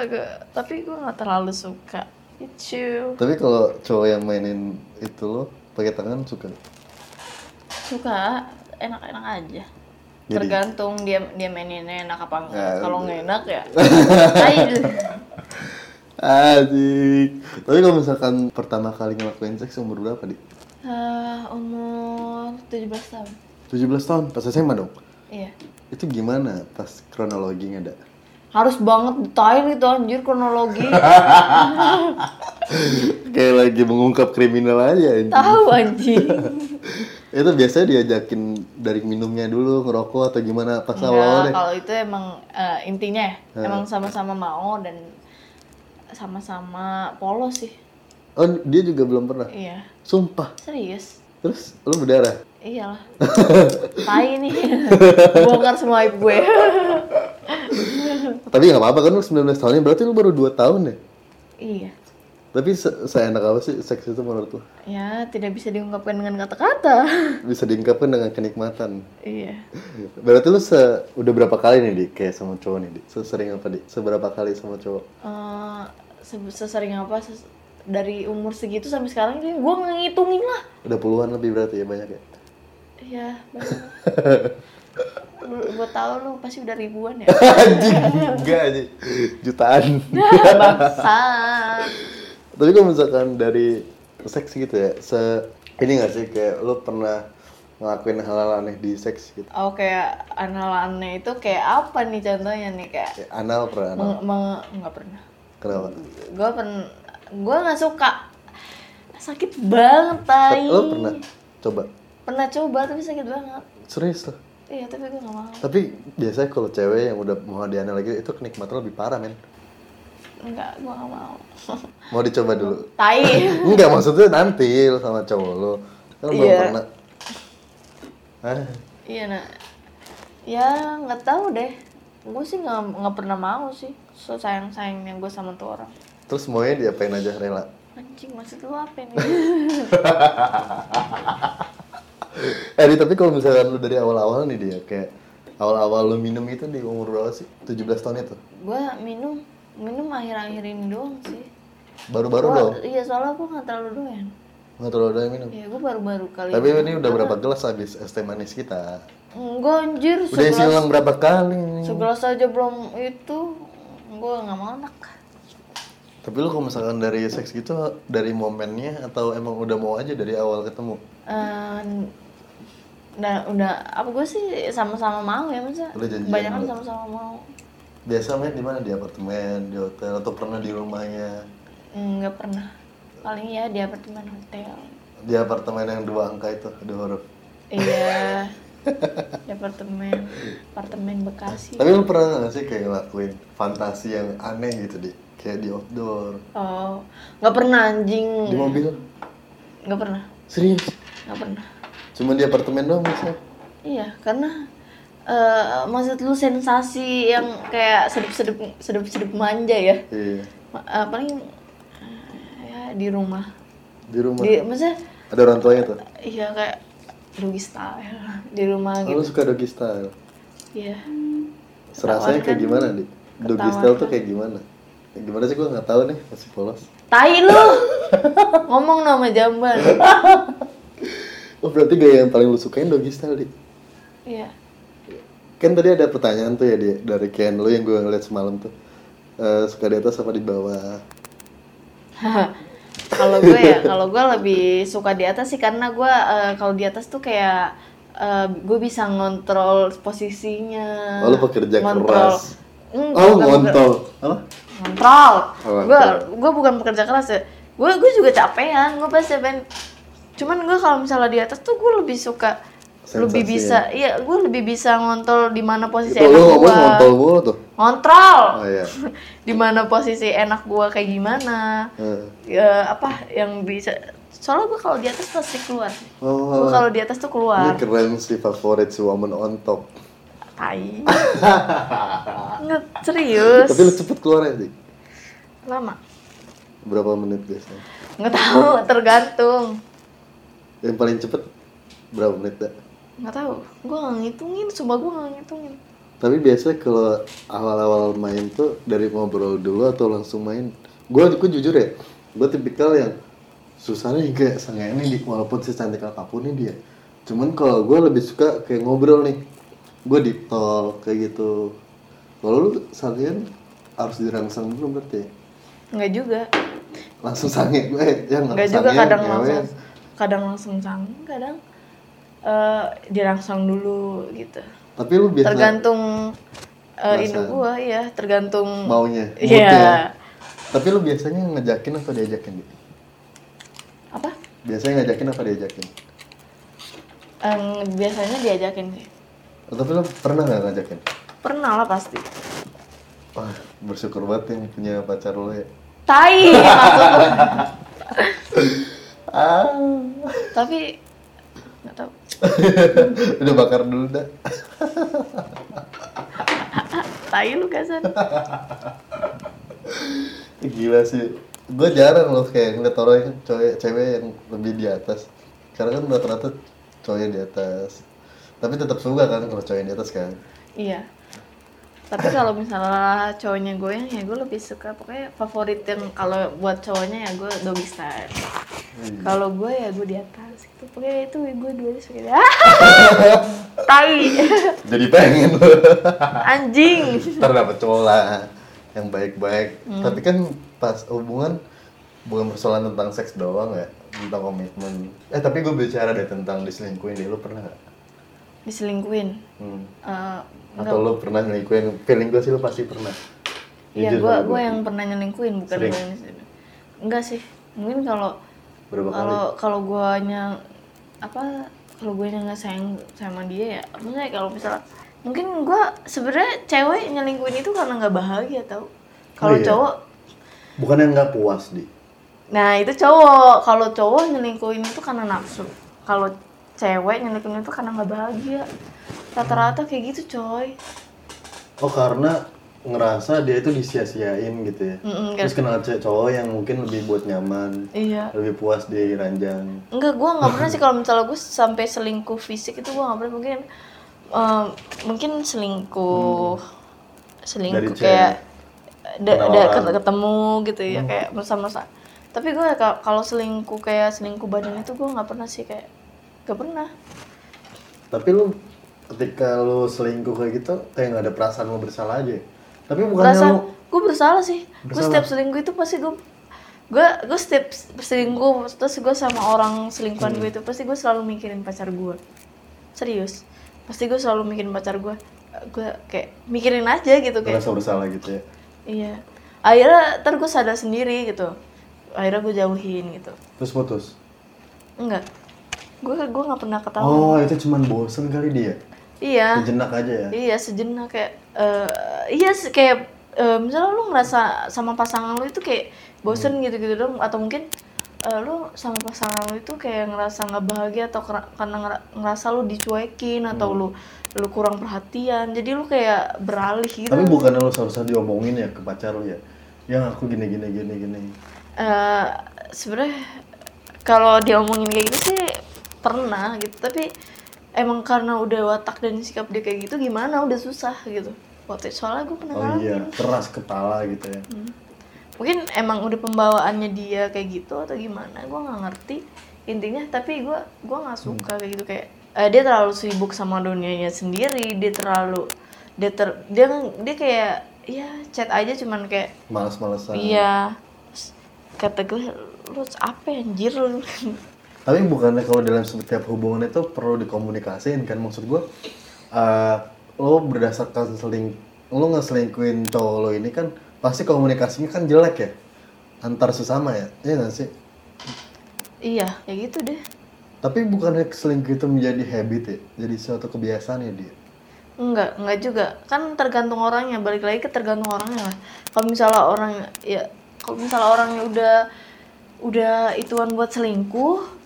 Speaker 2: tapi gue nggak terlalu suka itu
Speaker 1: Tapi kalau cowok yang mainin itu lo pakai tangan suka.
Speaker 2: suka enak-enak aja
Speaker 1: Jadi-
Speaker 2: tergantung dia dia maininnya enak apa enggak
Speaker 1: Ya,
Speaker 2: kalau
Speaker 1: udah.
Speaker 2: nggak enak ya
Speaker 1: Anjing. Tapi kalau misalkan pertama kali ngelakuin seks umur berapa, Di?
Speaker 2: Eh, umur 17 tahun
Speaker 1: 17 tahun, pas SMA dong?
Speaker 2: iya
Speaker 1: Itu gimana pas kronologinya, ada?
Speaker 2: harus banget detail itu anjir kronologi
Speaker 1: Kayak lagi mengungkap kriminal aja anjing.
Speaker 2: tahu anjing
Speaker 1: Itu biasanya diajakin dari minumnya dulu, ngerokok atau gimana pas awal deh.
Speaker 2: kalau itu emang eh, intinya ya, emang sama-sama mau dan sama-sama polos sih
Speaker 1: Oh, dia juga belum pernah.
Speaker 2: iya
Speaker 1: Sumpah.
Speaker 2: serius
Speaker 1: Terus lu berdarah?
Speaker 2: iyalah tai nih bongkar semua aib gue
Speaker 1: Tapi nggak apa-apa kan lu 19 tahunnya berarti lu baru 2 tahun ya?
Speaker 2: iya
Speaker 1: Tapi se seenak apa sih seks itu menurut lu?
Speaker 2: ya tidak bisa diungkapkan dengan kata-kata
Speaker 1: Bisa diungkapkan dengan kenikmatan.
Speaker 2: iya
Speaker 1: Berarti lu se udah berapa kali nih di kayak sama cowok nih di? Sesering apa di? Seberapa kali sama cowok?
Speaker 2: Eh, se- sesering apa ses- dari umur segitu sampai sekarang ini gue ngitungin lah
Speaker 1: Udah puluhan lebih berarti ya banyak ya?
Speaker 2: iya gue tahu lu pasti udah ribuan ya
Speaker 1: Anjing enggak aja jutaan.
Speaker 2: bangsat
Speaker 1: Tapi kalau misalkan dari seks gitu ya, se ini gak sih kayak lu pernah ngelakuin hal-hal aneh di seks gitu?
Speaker 2: Oh kayak anal-aneh itu kayak apa nih contohnya nih kayak
Speaker 1: Kayak anal pernah anal?
Speaker 2: meng- meng- nggak pernah.
Speaker 1: Kenapa?
Speaker 2: Gue pen gue nggak suka sakit banget tai.
Speaker 1: Lu pernah coba?
Speaker 2: Pernah coba tapi sakit banget.
Speaker 1: Serius loh?
Speaker 2: Iya tapi gue gak mau.
Speaker 1: Tapi biasanya kalau cewek yang udah mau dianal lagi itu kenikmatan lebih parah men.
Speaker 2: Enggak, gue gak mau.
Speaker 1: Mau dicoba dulu?
Speaker 2: tai.
Speaker 1: Enggak maksudnya nanti lu sama cowok lu kan belum
Speaker 2: Iya.
Speaker 1: pernah. Ah,
Speaker 2: iya nak. Ya nggak tahu deh. Gue sih nggak nggak pernah mau sih. So sayang sayangnya gue sama tuh orang.
Speaker 1: terus maunya diapain aja rela?
Speaker 2: Anjing maksud lu apa nih?
Speaker 1: Eh tapi kalau misalkan lu dari awal-awal nih dia kayak awal-awal lu minum itu di umur berapa sih? 17 tahun itu?
Speaker 2: gue minum minum akhir-akhir ini doang sih.
Speaker 1: Baru-baru
Speaker 2: Gua-
Speaker 1: dong?
Speaker 2: Iya soalnya gue nggak terlalu doyan.
Speaker 1: Nggak terlalu ada yang minum?
Speaker 2: Iya gue baru-baru kali.
Speaker 1: Tapi ini udah berapa gelas habis es teh manis kita?
Speaker 2: Enggak anjir
Speaker 1: Udah isi ulang berapa kali?
Speaker 2: segelas aja belum itu. Gue nggak mau anak.
Speaker 1: Tapi lu kalau misalkan dari seks gitu dari momennya atau emang udah mau aja dari awal ketemu?
Speaker 2: Eh, Nah, udah apa gue sih sama-sama mau ya
Speaker 1: janjian
Speaker 2: Kebanyakan sama-sama mau.
Speaker 1: Biasa main di mana? Di apartemen, di hotel atau pernah di rumahnya?
Speaker 2: Enggak pernah. Paling ya di apartemen hotel.
Speaker 1: Di apartemen yang dua angka itu, dua huruf.
Speaker 2: Iya. di apartemen, apartemen Bekasi.
Speaker 1: Tapi lu pernah nggak sih kayak ngelakuin fantasi yang aneh gitu di kayak di outdoor,
Speaker 2: Oh, nggak pernah anjing.
Speaker 1: di mobil?
Speaker 2: Nggak pernah,
Speaker 1: Serius?
Speaker 2: nggak pernah.
Speaker 1: Cuma di apartemen doang bisa?
Speaker 2: Iya, karena eh maksud lu sensasi yang kayak sedep-sedep sedep-sedep manja ya.
Speaker 1: Iya.
Speaker 2: Ma- eh, paling eh, ya di rumah.
Speaker 1: Di rumah.
Speaker 2: Di maksudnya
Speaker 1: Ada orang tuanya tuh.
Speaker 2: iya kayak doggy style di rumah
Speaker 1: Oh, lu
Speaker 2: gitu.
Speaker 1: suka doggy style?
Speaker 2: Iya.
Speaker 1: Serasanya kayak gimana di? Doggy
Speaker 2: Ketahuan
Speaker 1: style tuh
Speaker 2: kan.
Speaker 1: kayak gimana? Ya, gimana sih gua nggak tahu nih masih polos.
Speaker 2: Tai lu. Ngomong nama jamban.
Speaker 1: Oh berarti gaya yang paling lu sukain doggy style di?
Speaker 2: Iya.
Speaker 1: Kan tadi ada pertanyaan tuh ya di, dari Ken lu yang gue ngeliat semalam tuh. Eh, suka di atas apa di bawah?
Speaker 2: kalau gue ya, kalau gue lebih suka di atas sih karena gue eh, kalau di atas tuh kayak eh, gue bisa ngontrol posisinya.
Speaker 1: Oh, lu pekerja
Speaker 2: Ngontrol.
Speaker 1: keras.
Speaker 2: Enggak,
Speaker 1: Oh. Apa?
Speaker 2: Ngontrol.
Speaker 1: Oh,
Speaker 2: Gue
Speaker 1: ngontrol.
Speaker 2: gue bukan pekerja keras ya. Gue gue juga capean. Gue pasti pengen. Cuman gue kalau misalnya di atas tuh gue lebih suka lebih
Speaker 1: Sensasi
Speaker 2: bisa iya gue lebih bisa ngontrol di mana posisi
Speaker 1: Itu
Speaker 2: enak gue
Speaker 1: ngontol mulu tuh.
Speaker 2: ngontrol
Speaker 1: Oh iya.
Speaker 2: di mana posisi enak gue kayak gimana
Speaker 1: Eh.
Speaker 2: ya apa yang bisa soalnya gue kalau di atas pasti keluar
Speaker 1: Oh.
Speaker 2: gue kalau di atas tuh
Speaker 1: Ini
Speaker 2: keluar
Speaker 1: keren sih favorit si woman on top.
Speaker 2: tai nggak serius
Speaker 1: Tapi lu cepet keluar ya, Dik?
Speaker 2: lama
Speaker 1: Berapa menit biasanya?
Speaker 2: nggak tahu tergantung
Speaker 1: Yang paling cepet berapa menit dah?
Speaker 2: Nggak tahu gue nggak ngitungin sumpah gue nggak ngitungin
Speaker 1: Tapi biasanya kalau awal-awal main tuh dari ngobrol dulu atau langsung main? Gue gue jujur ya, gue tipikal yang susahnya kayak sange ini walaupun secantik apa pun nih dia. Cuman kalau gue lebih suka kayak ngobrol nih, gue di talk kayak gitu. Kalau lu salian harus dirangsang dulu berarti ya?
Speaker 2: nggak juga
Speaker 1: langsung sange gue yang
Speaker 2: nggak juga kadang
Speaker 1: ngewe.
Speaker 2: langsung kadang langsung sang kadang eh dirangsang dulu gitu
Speaker 1: Tapi lu biasa
Speaker 2: tergantung eh ini gue ya tergantung
Speaker 1: maunya.
Speaker 2: Iya.
Speaker 1: moodnya. Tapi lu biasanya ngejakin atau diajakin? Dik?
Speaker 2: apa
Speaker 1: Biasanya ngajakin apa diajakin?
Speaker 2: Em, biasanya diajakin sih
Speaker 1: Oh, Tapi lu pernah nggak ngajakin?
Speaker 2: pernah lah pasti
Speaker 1: Wah, bersyukur banget yang punya pacar lo ya.
Speaker 2: tai maksud.
Speaker 1: Ah,
Speaker 2: tapi nggak tahu
Speaker 1: udah bakar dulu dah.
Speaker 2: tai lu gasan
Speaker 1: Gila sih. Gue jarang loh kayak ngeliat orang yang cewek, cewek yang lebih di atas. Karena kan rata-rata cowoknya di atas. Tapi tetap suka kan kalau cowoknya di atas kan.
Speaker 2: iya tapi kalau misalnya cowoknya goyang ya gue lebih suka pokoknya favorit yang kalau buat cowoknya ya gue doggy style kalau gue ya gue di atas itu pokoknya itu gue dua ah tai
Speaker 1: Jadi pengen
Speaker 2: anjing
Speaker 1: Ntar dapet cowok lah yang baik-baik. Tapi kan pas hubungan bukan persoalan tentang seks doang ya, tentang komitmen. Eh tapi gue bicara deh tentang diselingkuhin deh, lu pernah gak?
Speaker 2: diselingkuin
Speaker 1: Hmm.
Speaker 2: Eh,
Speaker 1: Atau lu pernah nyelingkuhin? Feeling gue sih lu pasti pernah.
Speaker 2: Iya, gue gue yang pernah nyelingkuhin bukan
Speaker 1: Sering?
Speaker 2: gua yang. Enggak sih, mungkin kalau
Speaker 1: Berapa kali?
Speaker 2: kalau kalau guanya apa kalau gue nggak sayang sama dia ya, maksudnya kalau misalnya mungkin gue sebenarnya cewek nyelingkuhin itu karena nggak bahagia tau. Kalau
Speaker 1: iya?
Speaker 2: cowok,
Speaker 1: Bukan yang nggak puas di.
Speaker 2: nah itu cowok. Kalau cowok nyelingkuhin itu karena nafsu. Kalau cewek nyelingkuhin itu karena nggak bahagia. Rata-rata kayak gitu coy.
Speaker 1: Oh karena ngerasa dia itu disia-siain gitu ya.
Speaker 2: Mm-mm,
Speaker 1: Terus kenal cewek cowok yang mungkin lebih buat nyaman,
Speaker 2: Iya.
Speaker 1: lebih puas di ranjang.
Speaker 2: Enggak, gue nggak pernah sih kalau misalnya gue sampai selingkuh fisik itu gue nggak pernah mungkin em, mungkin selingkuh selingkuh
Speaker 1: Hmm. Dari
Speaker 2: kayak da- da- ketemu gitu ya
Speaker 1: Hmm.
Speaker 2: kayak masa-masa tapi gue ka- kalau selingkuh kayak selingkuh badan itu gue nggak pernah sih kayak gak pernah
Speaker 1: Tapi lu ketika lu selingkuh kayak gitu kayak nggak ada perasaan lu bersalah aja. ya? Tapi bukannya
Speaker 2: Berasa
Speaker 1: lu
Speaker 2: gue bersalah sih. Gue setiap selingkuh itu pasti gue gue gue setiap selingkuh terus gue sama orang selingkuhan
Speaker 1: Hmm.
Speaker 2: gue itu pasti gue selalu mikirin pacar gue serius. Pasti gue selalu mikirin pacar gue gue kayak mikirin aja gitu kayak
Speaker 1: merasa bersalah gitu ya.
Speaker 2: iya. Akhirnya ntar gue sadar sendiri gitu. Akhirnya gue jauhin gitu.
Speaker 1: Terus putus.
Speaker 2: enggak. Gue gue nggak pernah ketahuan.
Speaker 1: Oh itu cuman bosen kali dia.
Speaker 2: Iya
Speaker 1: Sejenak aja ya.
Speaker 2: Iya sejenak kayak eh iya kayak eh, misalnya lu ngerasa sama pasangan lu itu kayak bosen gitu-gitu dong atau mungkin eh, lu sama pasangan lu itu kayak ngerasa nggak bahagia atau karena ngera- ngerasa lu dicuekin atau lu lu kurang perhatian jadi lu kayak beralih gitu
Speaker 1: Tapi bukannya lu seharusnya diomongin ya ke pacar lu ya. Yang aku gini gini gini gini.
Speaker 2: Eh, sebenarnya kalau diomongin kayak gitu sih pernah gitu tapi emang karena udah watak dan sikap dia kayak gitu gimana? Udah susah gitu. Waktu itu soalnya gue pernah
Speaker 1: Oh
Speaker 2: ngalamin.
Speaker 1: iya, keras kepala gitu ya.
Speaker 2: mungkin emang udah pembawaannya dia kayak gitu atau gimana gue nggak ngerti intinya. Tapi gue gua nggak suka kayak gitu. Kayak eh, dia terlalu sibuk sama dunianya sendiri dia terlalu dia ter dia dia kayak ya chat aja cuman kayak
Speaker 1: Males-malesan.
Speaker 2: iya. Kata gue lu apa anjir lu
Speaker 1: Tapi bukannya kalau dalam setiap hubungan itu perlu dikomunikasiin kan maksud gua eh lo berdasarkan seling lo ngeselingkuhin cowok lo ini kan pasti komunikasinya kan jelek ya antar sesama ya iya nggak sih
Speaker 2: iya kayak gitu deh
Speaker 1: Tapi bukannya selingkuh itu menjadi habit ya? Jadi suatu kebiasaan ya dia?
Speaker 2: Enggak, enggak juga. Kan tergantung orangnya, balik lagi ke tergantung orangnya lah. Kalau misalnya orang ya kalau misalnya orangnya udah udah ituan buat selingkuh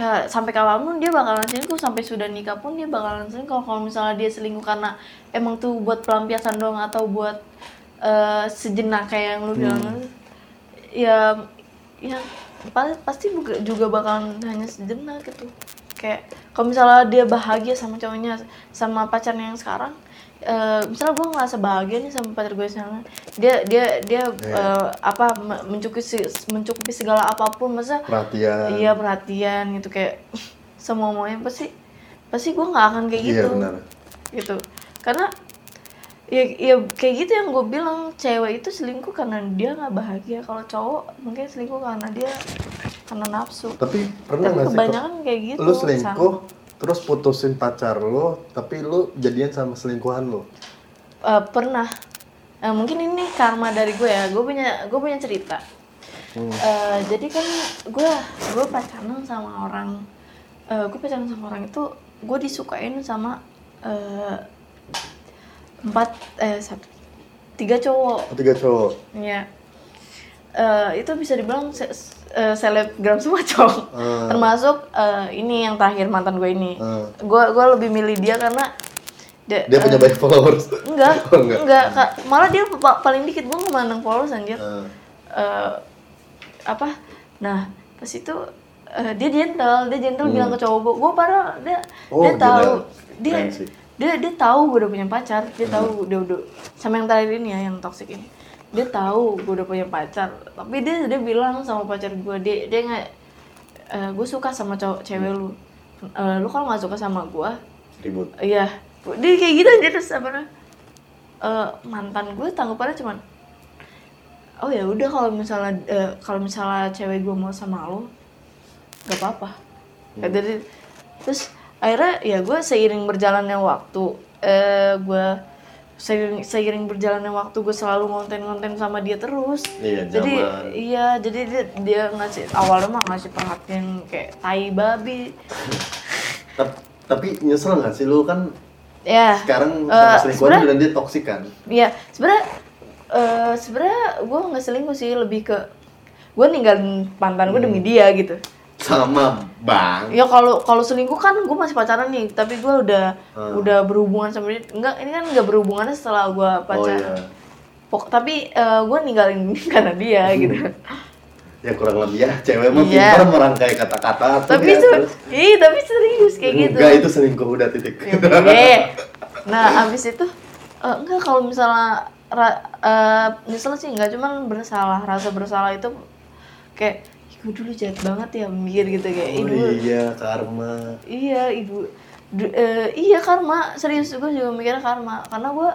Speaker 2: ya sampai kapan pun dia bakalan selingkuh. Sampai sudah nikah pun dia bakalan selingkuh. Kalau misalnya dia selingkuh karena emang tuh buat pelampiasan doang atau buat eh, sejenak kayak yang lu bilang. Ya ya pa- pasti juga bakalan hanya sejenak gitu. Kayak kalau misalnya dia bahagia sama cowoknya sama pacarnya yang sekarang eh, misalnya gue ngerasa bahagia nih sama pacar gue sekarang dia dia dia eh, apa me- mencukupi se- mencukupi segala apa pun masa
Speaker 1: Perhatian.
Speaker 2: iya perhatian gitu kayak semua maunya pasti pasti gue nggak akan kayak
Speaker 1: Iya,
Speaker 2: gitu
Speaker 1: benar.
Speaker 2: gitu karena ya, ya kayak gitu yang gue bilang cewek itu selingkuh karena dia nggak bahagia kalau cowok mungkin selingkuh karena dia karena nafsu
Speaker 1: Tapi pernah
Speaker 2: tapi
Speaker 1: nggak sih?
Speaker 2: kebanyakan kayak gitu
Speaker 1: Lu selingkuh,
Speaker 2: Sam.
Speaker 1: Terus putusin pacar lu, tapi lu jadian sama selingkuhan lu.
Speaker 2: Eh, pernah Eh, mungkin ini karma dari gue ya gue punya gue punya cerita
Speaker 1: Hmm.
Speaker 2: Eh, jadi kan gue gue pacaran sama orang eh, gue pacaran sama orang itu gue disukain sama eh, empat eh satu tiga cowok
Speaker 1: Tiga cowok.
Speaker 2: ya Eh, itu bisa dibilang se eh, selebgram semua cowok
Speaker 1: Ah.
Speaker 2: termasuk eh, ini yang terakhir mantan gue ini
Speaker 1: Ah.
Speaker 2: gue gue lebih milih dia karena dia,
Speaker 1: Dia punya
Speaker 2: eh,
Speaker 1: banyak followers.
Speaker 2: enggak,
Speaker 1: Oh, enggak.
Speaker 2: enggak, Kak. malah dia pa- paling dikit gue nggak mandang followers anjir
Speaker 1: Ah.
Speaker 2: Eh, apa nah pas itu eh, dia gentle dia gentle bilang ke cowok gue gue parah dia
Speaker 1: Hmm. Oh,
Speaker 2: dia tahu dia
Speaker 1: sih.
Speaker 2: dia dia tahu gue udah punya pacar dia
Speaker 1: Hmm.
Speaker 2: tahu dia udah sama yang terakhir ini ya yang toxic ini dia tahu gue udah punya pacar tapi dia dia bilang sama pacar gue dia dia nggak eh, gue suka sama cowok cewek lu. Eh, lu kalau nggak suka sama gue
Speaker 1: Ribut.
Speaker 2: Iya, dia kayak gitu aja terus apa eh, mantan gue tanggapannya cuman oh ya udah kalau misalnya eh, kalau misalnya cewek gue mau sama lo gak apa-apa. Kayak dari terus akhirnya ya gue seiring berjalannya waktu eh gue seiring seiring berjalannya waktu gue selalu ngonten-ngonten sama dia terus
Speaker 1: Iya,
Speaker 2: jadi
Speaker 1: zaman.
Speaker 2: iya jadi dia, dia ngasih awalnya mah ngasih perhatian kayak tai babi
Speaker 1: Tap- Tapi nyesel nggak sih lu kan
Speaker 2: ya
Speaker 1: sekarang
Speaker 2: Eh,
Speaker 1: sama selingkuhan dan dia toksik kan?
Speaker 2: Iya, sebenarnya eh sebenarnya gue nggak selingkuh sih, lebih ke gue ninggalin mantan gue
Speaker 1: Hmm.
Speaker 2: demi dia gitu.
Speaker 1: Sama bang.
Speaker 2: Ya kalau kalau selingkuh kan gue masih pacaran nih, tapi gue udah
Speaker 1: Hmm.
Speaker 2: udah berhubungan sama dia. Enggak, ini kan nggak berhubungannya setelah gue
Speaker 1: Oh
Speaker 2: pacaran.
Speaker 1: iya.
Speaker 2: Pok tapi gue ninggalin karena dia gitu.
Speaker 1: Ya kurang lebih ya, cewek mah
Speaker 2: Iya.
Speaker 1: pintar merangkai kata-kata.
Speaker 2: tapi
Speaker 1: ya, terus-
Speaker 2: ih tapi serius kayak gitu.
Speaker 1: Enggak, itu selingkuh udah titik.
Speaker 2: Ya. Nah, abis itu eh, enggak kalau misalnya ra, eh, nyesel sih enggak cuman bersalah, rasa bersalah itu kayak "Ih, gue dulu jahat banget ya mikir gitu kayak "Ih,
Speaker 1: Oh
Speaker 2: dulu
Speaker 1: iya, karma.
Speaker 2: iya ibu. Du- eh, iya karma. Serius gue juga mikirnya karma. Karena gue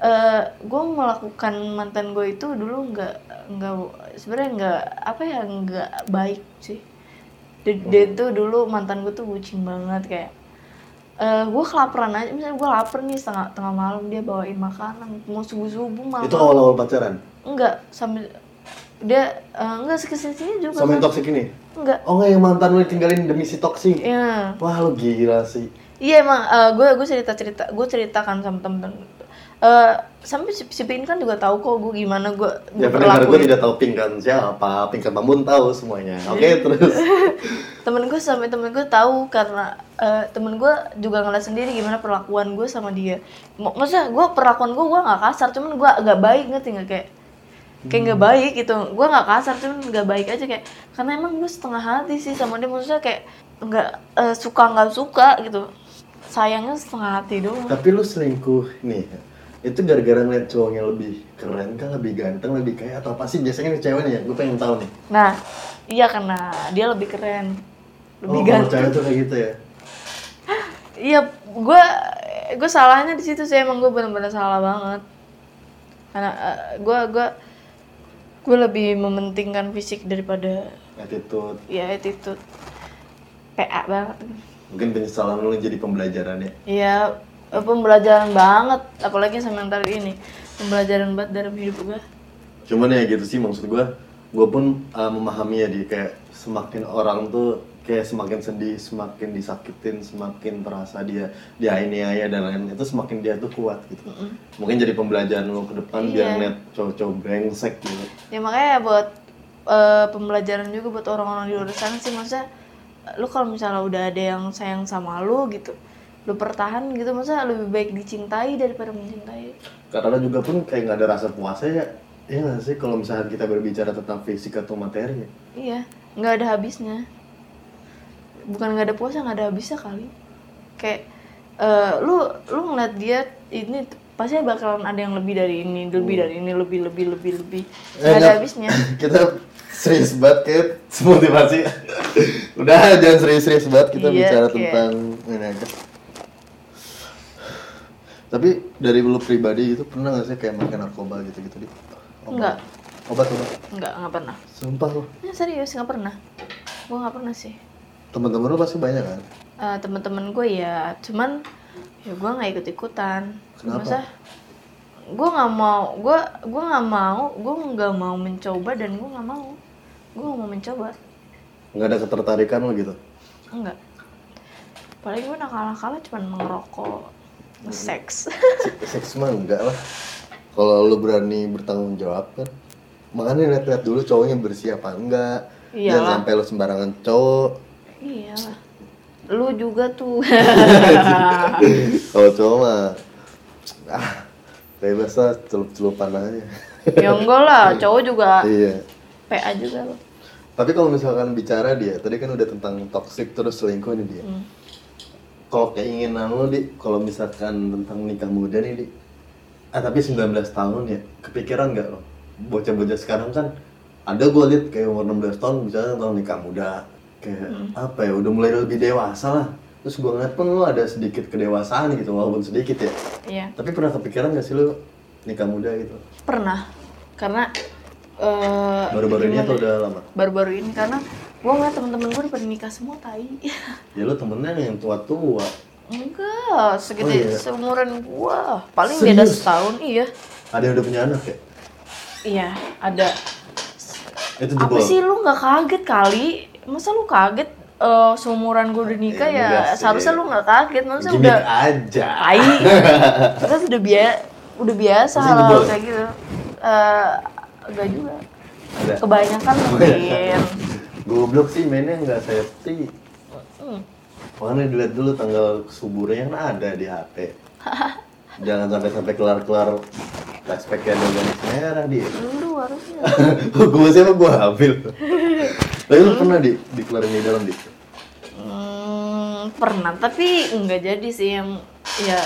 Speaker 2: eh gue melakukan mantan gue itu dulu nggak nggak sebenarnya nggak apa ya nggak baik sih. Dia, dia tuh dulu mantan gue tuh bucin banget kayak eh gue kelaparan aja. Misalnya gue lapar nih setengah tengah malam dia bawain makanan. Mau subuh subuh malam.
Speaker 1: Itu awal-awal pacaran.
Speaker 2: enggak sambil dia eh, enggak sekesini sini juga
Speaker 1: Sama yang toksik ini.
Speaker 2: enggak
Speaker 1: Oh enggak yang mantan lu tinggalin demi si toksik.
Speaker 2: ya
Speaker 1: Wah lu gila sih.
Speaker 2: Iya emang gue gue cerita cerita gue ceritakan sama temen-temen. Eh sampai si, si Pin kan juga tahu kok gue gimana gue
Speaker 1: Ya pendengar gue tidak tahu pingkan siapa, pingkan Mamun tahu semuanya. Oke terus.
Speaker 2: Temen gue sampai temen gue tahu karena eh, temen gue juga ngeliat sendiri gimana perlakuan gue sama dia. Mak- Maksudnya gue perlakuan gue gue nggak kasar, cuman gue agak baik ngerti nggak kayak kayak nggak baik gitu. Gue nggak kasar cuman nggak baik aja kayak karena emang gue setengah hati sih sama dia maksudnya kayak nggak eh, suka nggak suka gitu. Sayangnya setengah hati doang.
Speaker 1: Tapi lu selingkuh nih. Itu gara-gara ngeliat cowoknya lebih keren kan, lebih ganteng, lebih kaya atau apa sih? Biasanya nih cewek nih ya, gue pengen tahu nih.
Speaker 2: Nah, iya karena dia lebih keren, lebih
Speaker 1: oh,
Speaker 2: ganteng.
Speaker 1: cewek tuh kayak gitu ya.
Speaker 2: Iya, gue gue salahnya di situ sih emang gue benar-benar salah banget. Karena gue gue gue lebih mementingkan fisik daripada
Speaker 1: Attitude.
Speaker 2: ya attitude. PA banget.
Speaker 1: Mungkin penyesalan lu jadi pembelajaran ya.
Speaker 2: Iya, eh, pembelajaran banget, apalagi tadi ini. Pembelajaran banget dalam hidup gue.
Speaker 1: Cuman ya gitu sih maksud gue. Gue pun uh, memahami ya di kayak semakin orang tuh kayak semakin sedih semakin disakitin semakin terasa dia dianiaya dan lain-lain. Itu semakin dia tuh kuat gitu. Mungkin jadi pembelajaran lo ke depan biar
Speaker 2: Iya.
Speaker 1: ngeliat cowok-cowok brengsek gitu.
Speaker 2: Ya makanya buat eh, pembelajaran juga buat orang-orang di luar sana sih. Masa lu kalau misalnya udah ada yang sayang sama lu gitu lu pertahan gitu masa lebih baik dicintai daripada mencintai.
Speaker 1: Karena juga pun kayak nggak ada rasa puasnya ya. Iya sih kalau misalnya kita berbicara tentang fisik atau materi? Ya
Speaker 2: iya nggak ada habisnya bukan nggak ada puasa nggak ada habisnya kali. Kayak eh, lu lu ngeliat dia ini pasti bakalan ada yang lebih dari ini lebih dari ini lebih lebih lebih lebih. Nggak ada habisnya.
Speaker 1: Kita serius banget kayak motivasi. Udah jangan serius-serius banget. Kita
Speaker 2: Iya,
Speaker 1: bicara
Speaker 2: kayak-
Speaker 1: tentang ini aja. Tapi dari lu pribadi itu pernah gak sih kayak makan narkoba gitu-gitu di
Speaker 2: Enggak.
Speaker 1: obat obat.
Speaker 2: Nggak nggak pernah.
Speaker 1: Sumpah lu.
Speaker 2: Ya, serius nggak pernah. Gua nggak pernah sih
Speaker 1: teman-teman lu pasti banyak kan?
Speaker 2: Eh, teman-teman gue ya cuman ya gue nggak ikut ikutan
Speaker 1: Kenapa?
Speaker 2: masa gue nggak mau gue gue nggak mau gue nggak mau mencoba dan gue nggak mau. Gue nggak mau mencoba.
Speaker 1: Nggak ada ketertarikan lo gitu?
Speaker 2: Enggak paling gue nakal-nakal cuman mengerokok seks.
Speaker 1: Seks mah enggak lah. Kalau lu berani bertanggung jawab kan? Makanya lihat-lihat dulu cowoknya bersih apa enggak. Jangan
Speaker 2: Iyalah.
Speaker 1: sampai lu sembarangan cowok
Speaker 2: iya. Lu juga tuh.
Speaker 1: Kalau cowok mah ah bebas lah celup-celupan aja.
Speaker 2: Ya enggak lah cowok juga
Speaker 1: iya.
Speaker 2: PA juga lo
Speaker 1: tapi kalau misalkan bicara dia tadi kan udah tentang toxic terus selingkuh nih dia
Speaker 2: Hmm.
Speaker 1: kalau keinginan lo di kalau misalkan tentang nikah muda nih di ah tapi 19 tahun ya kepikiran nggak lo bocah-bocah sekarang kan ada gue liat kayak umur 16 tahun bicara tentang nikah muda kayak apa ya udah mulai lebih dewasa lah. Terus gue ngeliat pun lo ada sedikit kedewasaan gitu walaupun sedikit ya.
Speaker 2: Iya.
Speaker 1: Tapi pernah kepikiran gak sih lo nikah muda gitu?
Speaker 2: Pernah. Karena eh,
Speaker 1: baru-baru ini
Speaker 2: gimana
Speaker 1: atau udah lama?
Speaker 2: Baru-baru ini karena gue ngeliat temen-temen gue pada nikah semua tai.
Speaker 1: Ya lo temennya yang tua-tua.
Speaker 2: Enggak segede
Speaker 1: Oh, iya?
Speaker 2: seumuran gue paling beda
Speaker 1: Serius?
Speaker 2: setahun iya.
Speaker 1: Ada yang udah punya anak ya?
Speaker 2: Iya ada.
Speaker 1: Itu
Speaker 2: apa sih lu nggak kaget kali masa lu kaget eh, seumuran gue udah nikah
Speaker 1: Eh,
Speaker 2: ya
Speaker 1: enggak sih.
Speaker 2: seharusnya lu nggak kaget. Masa
Speaker 1: gimmick
Speaker 2: udah
Speaker 1: aja.
Speaker 2: Tai. Kita sudah biasa udah biasa hal kayak gitu. Eh, enggak juga.
Speaker 1: Ada
Speaker 2: kebanyakan mungkin.
Speaker 1: Goblok sih mainnya nggak safety.
Speaker 2: Hmm.
Speaker 1: makanya dilihat dulu tanggal suburnya kan ada di HP jangan sampai sampai kelar kelar flashback yang garis merah dia.
Speaker 2: Lu harusnya.
Speaker 1: Gue siapa gue hamil tapi lu pernah di dikeluarin di dalam di?
Speaker 2: Hmm, pernah. Tapi nggak jadi sih yang ya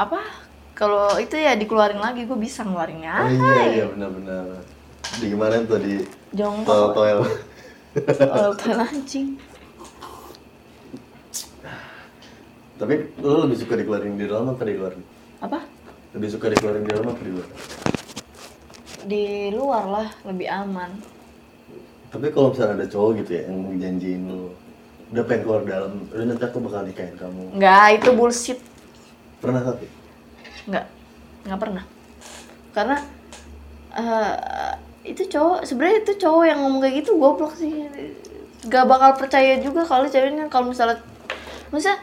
Speaker 2: apa? Kalau itu ya dikeluarin lagi gue bisa ngeluarinnya
Speaker 1: oh iya iya benar-benar. Di gimana tuh di
Speaker 2: jongkok.
Speaker 1: toel toel
Speaker 2: toilet anjing.
Speaker 1: Tapi lu lebih suka dikeluarin di dalam apa di luar?
Speaker 2: Apa?
Speaker 1: Lebih suka dikeluarin di dalam apa di luar?
Speaker 2: Di luar lah lebih aman
Speaker 1: tapi kalau misalnya ada cowok gitu ya yang janjiin lu udah pengen keluar dalam udah nanti aku bakal nikahin kamu.
Speaker 2: Nggak itu bullshit.
Speaker 1: Pernah tapi
Speaker 2: nggak nggak pernah. Karena eh, itu cowok sebenarnya itu cowok yang ngomong kayak gitu goblok sih. Gak bakal percaya juga kalau ceweknya kalau misalnya masa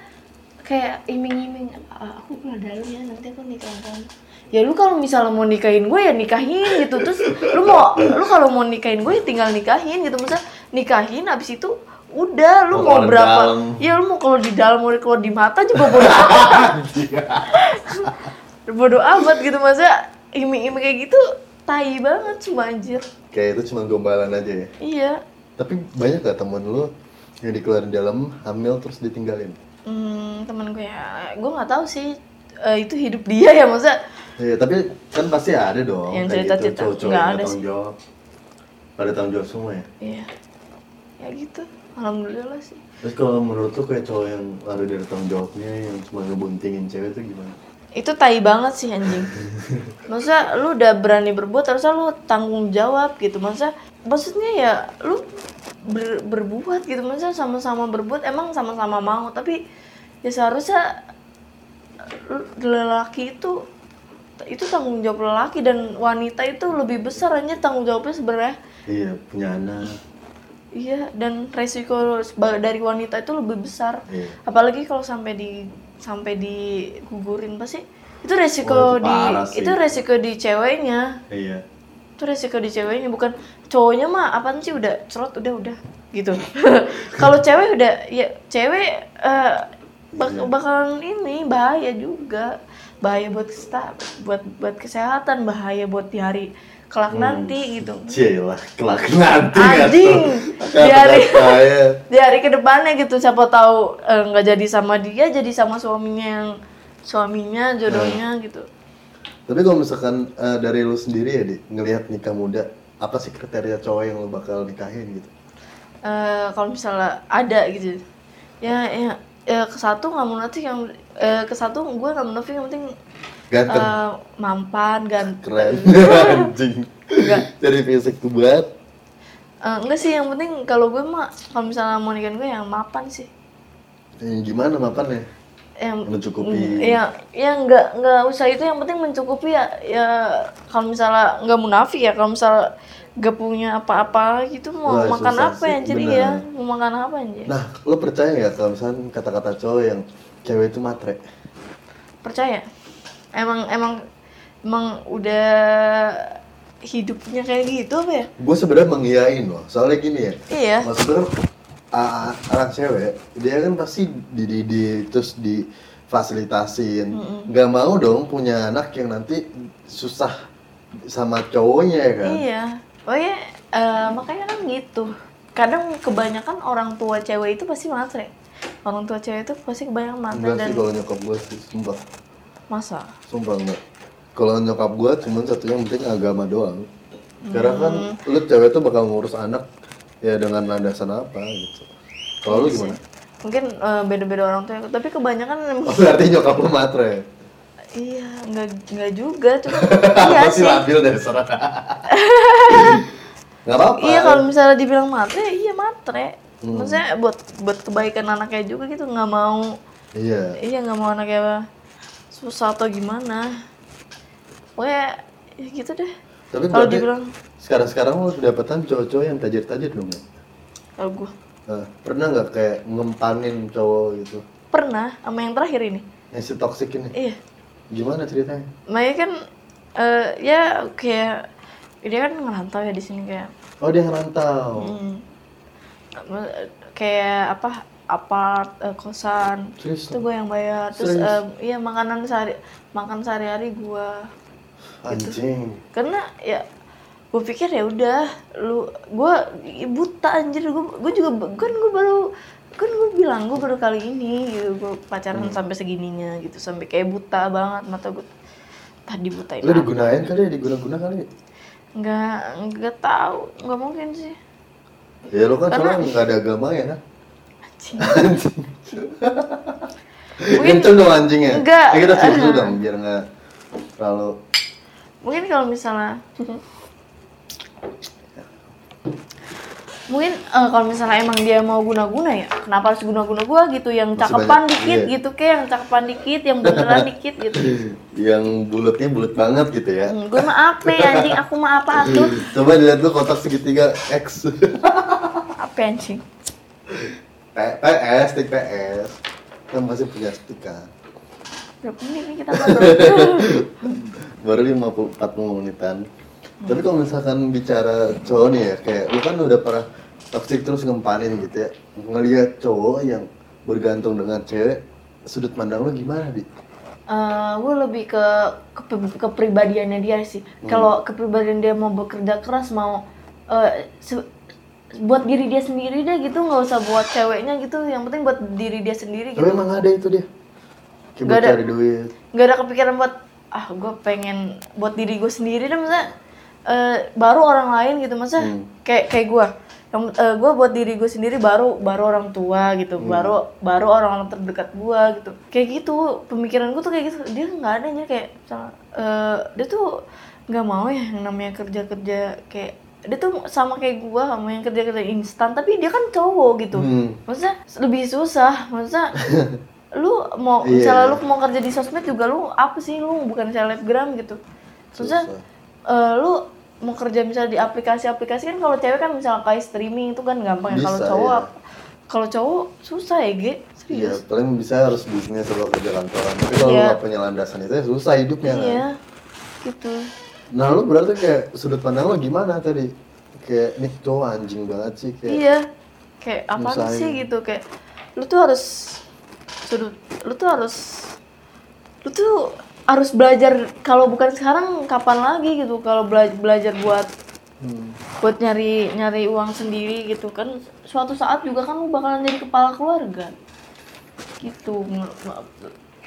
Speaker 2: kayak iming-iming "Ah, aku keluar dalam ya nanti aku nikahin kamu ya lu kalau misalnya mau nikahin gue ya nikahin gitu. Terus lu mau lu kalau mau nikahin gue ya tinggal nikahin gitu. Masa nikahin habis itu udah lu
Speaker 1: Mau
Speaker 2: mau berapa?
Speaker 1: dalam.
Speaker 2: ya lu mau kalau di dalam mau keluar di mata juga bodo amat. Bodo amat gitu. Masa iming-iming kayak gitu tai banget cuma anjir.
Speaker 1: Kayak itu cuma gombalan aja ya?
Speaker 2: Iya.
Speaker 1: Tapi banyak gak temen lu yang dikeluarin dalam hamil terus ditinggalin?
Speaker 2: Hmm, temen gue ya gue nggak tahu sih eh, itu hidup dia ya. Masa
Speaker 1: Iya, tapi kan pasti ada dong
Speaker 2: Yang
Speaker 1: kayak
Speaker 2: cerita-cerita.
Speaker 1: gitu,
Speaker 2: Nggak ada
Speaker 1: tanggung jawab. Pada tanggung jawab semua ya.
Speaker 2: iya ya gitu alhamdulillah sih
Speaker 1: Terus kalau menurut lu kayak cowok yang lari dari tanggung jawabnya yang cuma ngebuntingin cewek itu gimana?
Speaker 2: itu tai banget sih anjing masa lu udah berani berbuat harusnya lu tanggung jawab gitu masa maksudnya ya lu ber- berbuat gitu masa sama-sama berbuat emang sama-sama mau tapi ya seharusnya lelaki itu itu tanggung jawab lelaki dan wanita itu lebih besar aja tanggung jawabnya sebenarnya
Speaker 1: Iya, punya anak.
Speaker 2: iya dan resiko dari wanita itu lebih besar
Speaker 1: Iya.
Speaker 2: apalagi kalau sampai di sampai digugurin pasti itu resiko
Speaker 1: itu
Speaker 2: di
Speaker 1: sih.
Speaker 2: itu resiko di ceweknya
Speaker 1: Iya.
Speaker 2: itu resiko di ceweknya bukan cowoknya mah apaan sih udah cerot udah udah gitu kalau cewek udah ya cewek eh, bak-
Speaker 1: Iya.
Speaker 2: bakalan ini bahaya juga bahaya buat kita buat buat kesehatan bahaya buat di hari kelak
Speaker 1: Hmm.
Speaker 2: nanti gitu
Speaker 1: Cielah, kelak nanti
Speaker 2: Anjing.
Speaker 1: Di
Speaker 2: hari-
Speaker 1: saya.
Speaker 2: di hari ke depannya gitu siapa tahu eh, nggak jadi sama dia jadi sama suaminya yang suaminya jodohnya
Speaker 1: Hmm.
Speaker 2: gitu
Speaker 1: Tapi kalau misalkan eh, dari lu sendiri ya, Di, ngelihat nikah muda, apa sih kriteria cowok yang lu bakal nikahin gitu?
Speaker 2: Eh, kalau misalnya ada gitu ya ya, ya ke satu nggak munafik yang eh, ke satu gue nggak munafik yang penting
Speaker 1: Ganteng,
Speaker 2: eh, mampan ganteng
Speaker 1: keren, anjing.
Speaker 2: Enggak.
Speaker 1: Dari fisik tuh buat.
Speaker 2: Eh, enggak sih yang penting kalau gue mah kalau misalnya mau nikahin gue yang mapan sih
Speaker 1: Yang gimana mapannya?
Speaker 2: yang
Speaker 1: Mencukupi.
Speaker 2: ya ya nggak nggak usah itu yang penting mencukupi ya ya kalau misalnya nggak munafik ya kalau misalnya nggak punya apa-apa gitu mau
Speaker 1: Wah,
Speaker 2: makan
Speaker 1: susah
Speaker 2: apa
Speaker 1: sih,
Speaker 2: ya jadi
Speaker 1: bener.
Speaker 2: ya mau makan apa anjir
Speaker 1: Nah, lu percaya nggak kalau misalkan kata-kata cowok yang cewek itu matre?
Speaker 2: percaya emang emang emang udah hidupnya kayak gitu apa ya
Speaker 1: Gue sebenarnya mengiyain loh, soalnya gini ya.
Speaker 2: iya
Speaker 1: Maksudnya anak cewek, dia kan pasti dididik terus difasilitasin. Nggak mau dong punya anak yang nanti susah sama cowoknya ya kan?
Speaker 2: iya oh ya eh, makanya kan gitu kadang kebanyakan orang tua cewek itu pasti matre orang tua cewek itu pasti kebanyakan matre
Speaker 1: Enggak
Speaker 2: dan
Speaker 1: sih kalau nyokap gue sih, sumpah.
Speaker 2: masa
Speaker 1: Sumpah enggak. Kalau nyokap gue cuman satu yang penting agama doang. Karena kan
Speaker 2: Hmm.
Speaker 1: lu cewek tuh bakal ngurus anak ya dengan landasan apa gitu. Kalau lu gimana?
Speaker 2: mungkin eh, beda-beda orang tua tapi kebanyakan
Speaker 1: Oh, berarti nyokap lu matre.
Speaker 2: Iya nggak nggak juga cuma iya
Speaker 1: Masih
Speaker 2: sih
Speaker 1: labil dari sana. Gak apa-apa.
Speaker 2: iya kalau misalnya dibilang matre iya matre
Speaker 1: Hmm.
Speaker 2: maksudnya buat buat kebaikan anaknya juga gitu nggak mau
Speaker 1: Iya.
Speaker 2: iya nggak mau anaknya susah atau gimana Pokoknya ya gitu deh
Speaker 1: Tapi
Speaker 2: kalau dibilang
Speaker 1: sekarang-sekarang lu kedapetan cowok-cowok yang tajir-tajir dong ya?
Speaker 2: kalau gue
Speaker 1: Nah, pernah nggak kayak ngempanin cowok gitu?
Speaker 2: pernah sama yang terakhir ini
Speaker 1: Yang si toxic ini?
Speaker 2: iya
Speaker 1: Gimana ceritanya?
Speaker 2: Maya kan eh, ya kayak dia kan ngerantau ya di sini kayak
Speaker 1: Oh dia ngerantau.
Speaker 2: hmm, kayak apa apart eh, kosan
Speaker 1: Serius?
Speaker 2: itu gue yang bayar terus
Speaker 1: Serius?
Speaker 2: em, iya makanan sehari makan sehari-hari gue
Speaker 1: Anjing.
Speaker 2: karena ya gue pikir ya udah lu gue buta anjir gue gue juga kan gue baru kan gue bilang gue baru kali ini gitu gue pacaran
Speaker 1: Hmm.
Speaker 2: sampai segininya gitu sampai kayak buta banget mata gue tadi butain
Speaker 1: Lu digunain kali ya, diguna-guna kali ya?
Speaker 2: nggak nggak tahu nggak mungkin sih
Speaker 1: Ya lu kan
Speaker 2: Karena-
Speaker 1: soalnya nggak ada agama ya kan?
Speaker 2: Anjing.
Speaker 1: Anjing.
Speaker 2: Mungkin-
Speaker 1: Kenceng dong anjingnya.
Speaker 2: Enggak.
Speaker 1: Ya, kita cium dulu dong biar nggak terlalu
Speaker 2: mungkin kalau misalnya mungkin eh, kalau misalnya emang dia mau guna-guna ya kenapa harus guna-guna gua gitu yang
Speaker 1: Masih
Speaker 2: cakepan
Speaker 1: banyak,
Speaker 2: dikit
Speaker 1: iya.
Speaker 2: gitu kayak yang cakepan dikit yang beneran dikit gitu
Speaker 1: yang bulatnya bulat banget gitu ya.
Speaker 2: hmm, gue mah apa anjing aku mah apa tuh
Speaker 1: Coba dilihat lu kotak segitiga X.
Speaker 2: apa anjing
Speaker 1: PS, stick PS. Kan pasti punya stick kan.
Speaker 2: berapa menit nih kita ngobrol
Speaker 1: Baru 50 40 menitan. Tapi kalau misalkan bicara cowok nih ya, kayak lu kan udah pernah toxic terus ngempanin gitu ya. Ngelihat cowok yang bergantung dengan cewek, sudut pandang lu gimana, Di?
Speaker 2: Eh, gue lebih ke, ke kepribadiannya dia sih. Kalau kepribadian dia mau bekerja keras, mau eh, se- buat diri dia sendiri deh gitu, nggak usah buat ceweknya gitu. Yang penting buat diri dia sendiri
Speaker 1: Tapi
Speaker 2: gitu.
Speaker 1: emang ada itu dia. Kayak buat
Speaker 2: ada.
Speaker 1: cari duit.
Speaker 2: Nggak ada kepikiran buat ah gue pengen buat diri gue sendiri deh, maksudnya eh, baru orang lain gitu, maksudnya
Speaker 1: Hmm.
Speaker 2: kayak kayak gue. Yang gue buat diri gue sendiri baru baru orang tua gitu,
Speaker 1: Hmm.
Speaker 2: baru baru orang-orang terdekat gue gitu. Kayak gitu pemikiran gue tuh kayak gitu. Dia nggak ada aja kayak misalnya, eh, dia tuh nggak mau ya yang namanya kerja-kerja kayak dia tuh sama kayak gue sama yang kerja-kerja instan tapi dia kan cowok gitu
Speaker 1: Hmm.
Speaker 2: maksudnya lebih susah maksudnya lu mau
Speaker 1: Iya.
Speaker 2: misalnya lu mau kerja di sosmed juga lu apa sih lu bukan selebgram gitu maksudnya
Speaker 1: Susah.
Speaker 2: Eh, lu mau kerja misalnya di aplikasi-aplikasi kan kalau cewek kan misalnya kayak streaming itu kan gampang ya. Kalau
Speaker 1: Bisa,
Speaker 2: cowok
Speaker 1: iya.
Speaker 2: kalau cowok susah ya, Ge.
Speaker 1: Iya,
Speaker 2: Serius.
Speaker 1: paling bisa harus bisnis atau kerja kantoran. Tapi kalau
Speaker 2: Iya.
Speaker 1: nggak punya landasan itu ya susah hidupnya kan.
Speaker 2: Iya. Gitu.
Speaker 1: Nah lu berarti kayak sudut pandang lo gimana tadi? Kayak nih cowok anjing banget sih kayak.
Speaker 2: Iya. Kayak apa sih gitu kayak lu tuh harus sudut lu tuh harus lu tuh harus belajar kalau bukan sekarang kapan lagi gitu? Kalau bela- belajar buat
Speaker 1: Hmm.
Speaker 2: buat nyari nyari uang sendiri gitu kan suatu saat juga kan lu bakalan jadi kepala keluarga. Gitu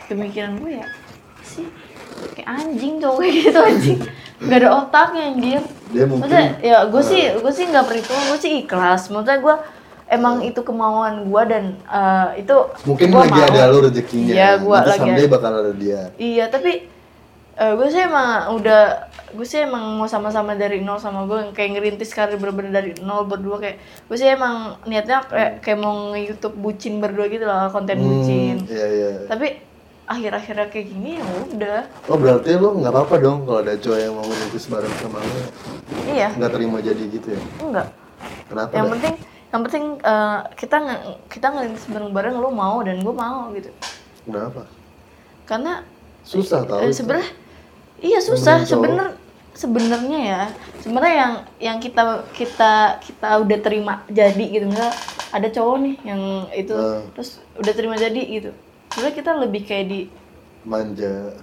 Speaker 2: pemikiran gue ya sih kayak anjing cowok kayak gitu anjing. Nggak ada otaknya anjir
Speaker 1: Dia mungkin
Speaker 2: maksudnya ya gue sih gue sih nggak perhitungan gue sih ikhlas. Maksudnya gue emang itu kemauan gue dan eh, itu
Speaker 1: mungkin
Speaker 2: gua
Speaker 1: lagi
Speaker 2: mau.
Speaker 1: ada lu rezekinya.
Speaker 2: iya gue
Speaker 1: Nanti
Speaker 2: lagi
Speaker 1: someday bakal ada dia.
Speaker 2: Iya, tapi eh, gue sih emang udah gue sih emang mau sama-sama dari nol sama gue kayak ngerintis karir bener-bener dari nol berdua kayak gue sih emang niatnya kayak, kayak mau nge-youtube bucin berdua gitu lah konten bucin
Speaker 1: Hmm, iya iya.
Speaker 2: tapi akhir-akhirnya kayak gini ya udah
Speaker 1: Oh berarti lo nggak apa-apa dong kalau ada cowok yang mau ngerintis bareng sama lo
Speaker 2: iya
Speaker 1: nggak terima jadi gitu ya?
Speaker 2: enggak
Speaker 1: Kenapa?
Speaker 2: yang
Speaker 1: dah?
Speaker 2: penting yang penting eh, kita nge kita ngerintis bareng-bareng lo mau dan gue mau gitu
Speaker 1: Kenapa?
Speaker 2: karena
Speaker 1: Susah tau.
Speaker 2: Eh, sebenarnya iya susah
Speaker 1: Nemenin cowok.
Speaker 2: sebener sebenarnya ya sebenarnya yang yang kita kita kita udah terima jadi gitu misal ada cowok nih yang itu
Speaker 1: Ah.
Speaker 2: terus udah terima jadi gitu sebenarnya kita lebih kayak di
Speaker 1: Manja.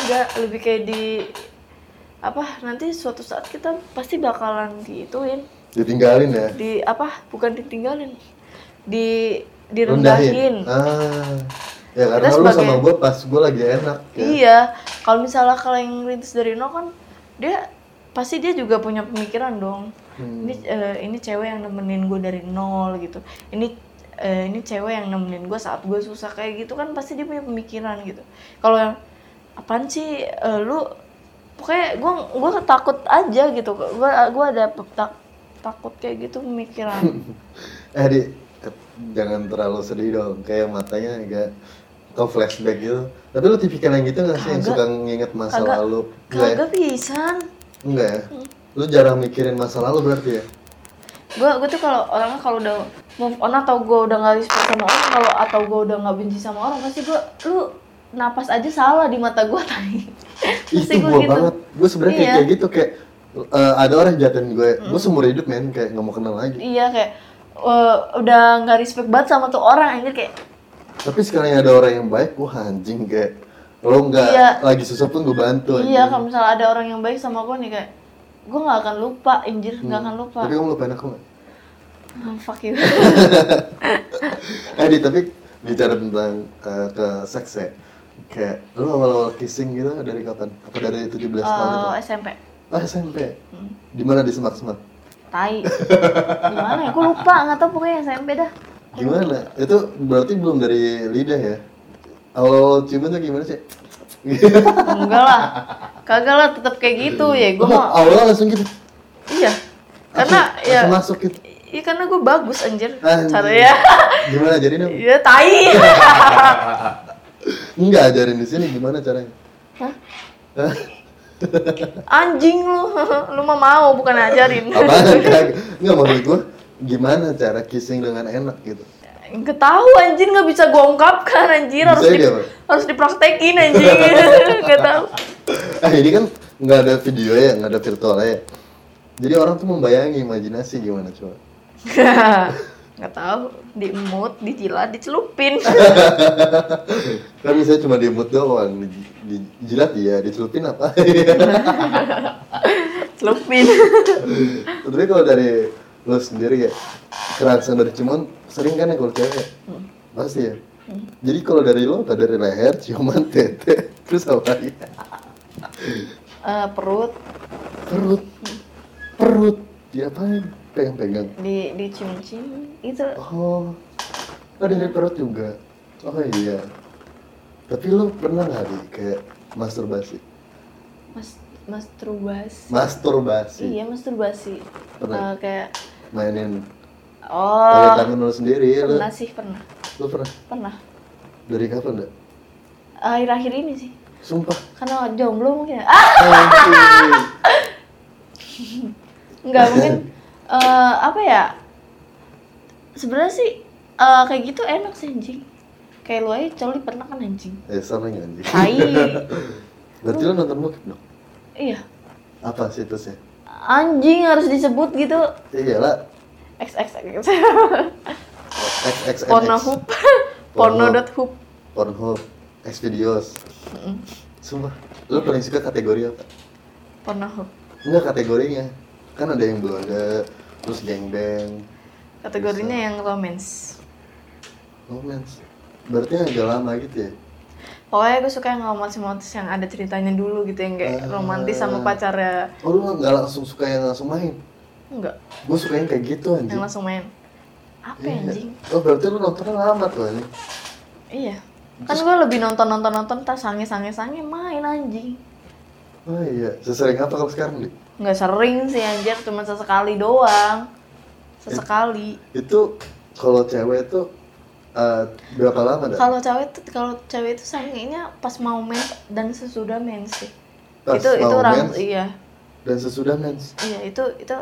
Speaker 2: enggak lebih kayak di apa nanti suatu saat kita pasti bakalan diituin
Speaker 1: Ditinggalin ya?
Speaker 2: di apa bukan ditinggalin di direndahin
Speaker 1: Ah. Ya karena
Speaker 2: Kita
Speaker 1: lu
Speaker 2: sebagai-
Speaker 1: sama gue pas gue lagi enak ya.
Speaker 2: Iya, kalau misalnya kalau yang rintis dari nol kan dia pasti dia juga punya pemikiran dong.
Speaker 1: Hmm.
Speaker 2: Ini eh, ini cewek yang nemenin gue dari nol gitu. Ini eh, ini cewek yang nemenin gue saat gue susah kayak gitu kan pasti dia punya pemikiran gitu. Kalau yang apaan sih eh, lu pokoknya gue gue takut aja gitu. Gue gue ada takut kayak gitu pemikiran.
Speaker 1: Eh di ke- jangan terlalu sedih dong. Kayak matanya agak kau flashback gitu. Tapi lu tipikal yang gitu gak sih yang suka nginget masa
Speaker 2: Kagak.
Speaker 1: lalu? Ya?
Speaker 2: Kagak bisa.
Speaker 1: Enggak ya? Lu jarang mikirin masa lalu berarti ya?
Speaker 2: gue gue tuh kalau orangnya kalau udah move on atau gue udah nggak respect sama orang kalau atau gue udah nggak benci sama orang pasti gue lu napas aja salah di mata gue tadi
Speaker 1: itu
Speaker 2: gue
Speaker 1: gua
Speaker 2: gitu
Speaker 1: banget. Gue sebenarnya
Speaker 2: Iya.
Speaker 1: kayak gitu kayak eh, ada orang jahatin gue. Gue seumur hidup men kayak nggak mau kenal lagi.
Speaker 2: iya kayak eh, udah nggak respect banget sama tuh orang anjir kayak
Speaker 1: Tapi sekarang ada orang yang baik, wah anjing kayak lo nggak
Speaker 2: Iya.
Speaker 1: lagi susah pun gue bantu.
Speaker 2: iya kalau misalnya ada orang yang baik sama gue nih kayak gue nggak akan lupa anjir nggak akan lupa
Speaker 1: Tapi kamu lupain aku nggak?
Speaker 2: Ah, fuck you
Speaker 1: Eh, Di, tapi bicara tentang eh, ke seks ya. Kayak lu awal-awal kissing gitu dari kapan? Apa dari 17 tahun itu?
Speaker 2: SMP
Speaker 1: Ah SMP. Di mana di semak-semak?
Speaker 2: tai gimana ya gue lupa nggak tahu pokoknya SMP dah
Speaker 1: Gimana? Itu berarti belum dari lidah ya? Awal ciuman tuh gimana sih?
Speaker 2: enggak lah kagak lah tetap kayak gitu ya gue
Speaker 1: Oh,
Speaker 2: mau
Speaker 1: awalnya langsung gitu.
Speaker 2: iya karena
Speaker 1: Langsung-
Speaker 2: ya
Speaker 1: masuk gitu.
Speaker 2: Iya karena gue bagus anjir
Speaker 1: Anjing.
Speaker 2: caranya.
Speaker 1: Gimana jadi dong?
Speaker 2: Iya tai.
Speaker 1: Enggak ajarin di sini gimana caranya?
Speaker 2: Hah? Anjing lu. Lu mah mau bukan ajarin.
Speaker 1: Apaan? Enggak maksud gua gimana cara kissing dengan enak gitu.
Speaker 2: Enggak tahu anjir nggak bisa gue ungkapkan anjir harus di- harus dipraktekin anjir. Enggak tahu.
Speaker 1: Ah ini kan nggak ada video ya, nggak ada virtual ya. Jadi orang tuh membayangi imajinasi gimana coba?
Speaker 2: Enggak tahu, diemut, dijilat, dicelupin.
Speaker 1: Kan misalnya cuma di mood doang, dijilat dia, dicelupin apa?
Speaker 2: Celupin.
Speaker 1: Tapi kalau dari lo sendiri ya, kerasan dari ciuman sering kan ya kalau cewek? ya? Pasti ya. Jadi kalau dari lo, apa dari leher, ciuman, tete, terus apa lagi?
Speaker 2: Eh, perut
Speaker 1: Perut, perut, diapain? Pegang-pegang.
Speaker 2: di dicium-cium itu
Speaker 1: Oh, oh dari perut juga. Oh iya. Tapi lo pernah nggak di kayak masturbasi?
Speaker 2: mas masturbasi.
Speaker 1: Masturbasi.
Speaker 2: Iya, masturbasi.
Speaker 1: Pernah.
Speaker 2: Eh, kayak
Speaker 1: Mainin pakai
Speaker 2: oh,
Speaker 1: tangan lo sendiri lo.
Speaker 2: pernah sih, pernah.
Speaker 1: Lo pernah?
Speaker 2: Pernah.
Speaker 1: Dari kapan dah?
Speaker 2: Akhir-akhir ini sih.
Speaker 1: Sumpah.
Speaker 2: Karena jomblo mungkin. ya. Ah,
Speaker 1: Anjing.
Speaker 2: Enggak mungkin eh, apa ya? Sebenarnya sih eh, kayak gitu enak sih anjing. Kayak lu aja coli pernah kan anjing.
Speaker 1: Eh sama nggak anjing?
Speaker 2: Tai.
Speaker 1: Berarti lo nonton bokep dong?
Speaker 2: iya.
Speaker 1: Apa situsnya?
Speaker 2: Anjing harus disebut gitu.
Speaker 1: Iya lah.
Speaker 2: XXX.
Speaker 1: XXX.
Speaker 2: Pornohub. Porno.hub.
Speaker 1: Pornhub. X videos. Sumpah. Lo paling suka kategori apa?
Speaker 2: Pornohub.
Speaker 1: Enggak kategorinya. Kan ada yang blonde, terus gangbang,
Speaker 2: Kategorinya yang romance.
Speaker 1: romance. Berarti agak lama gitu ya?
Speaker 2: Pokoknya gue suka yang romantis-romantis yang ada ceritanya dulu gitu yang kayak
Speaker 1: Ah.
Speaker 2: romantis sama pacarnya.
Speaker 1: Oh lu nggak langsung suka yang langsung main?
Speaker 2: Enggak,
Speaker 1: Gue suka yang kayak gitu anjing.
Speaker 2: yang langsung main. Apa
Speaker 1: Iya.
Speaker 2: anjing?
Speaker 1: Oh berarti lu nontonnya lama tuh anjing.
Speaker 2: Iya. Kan gue lebih nonton-nonton-nonton tas sange-sange-sange main anjing.
Speaker 1: Oh iya, sesering apa kalau sekarang nih?
Speaker 2: Nggak sering sih anjir, cuma sesekali doang. Sesekali.
Speaker 1: Itu kalau cewek tuh eh, berapa lama dah?
Speaker 2: Kalau cewek tuh kalau cewek itu sangenya pas mau mens dan sesudah mens sih.
Speaker 1: Pas
Speaker 2: itu itu
Speaker 1: mau
Speaker 2: orang
Speaker 1: mens?
Speaker 2: iya.
Speaker 1: Dan sesudah mens.
Speaker 2: Iya, itu itu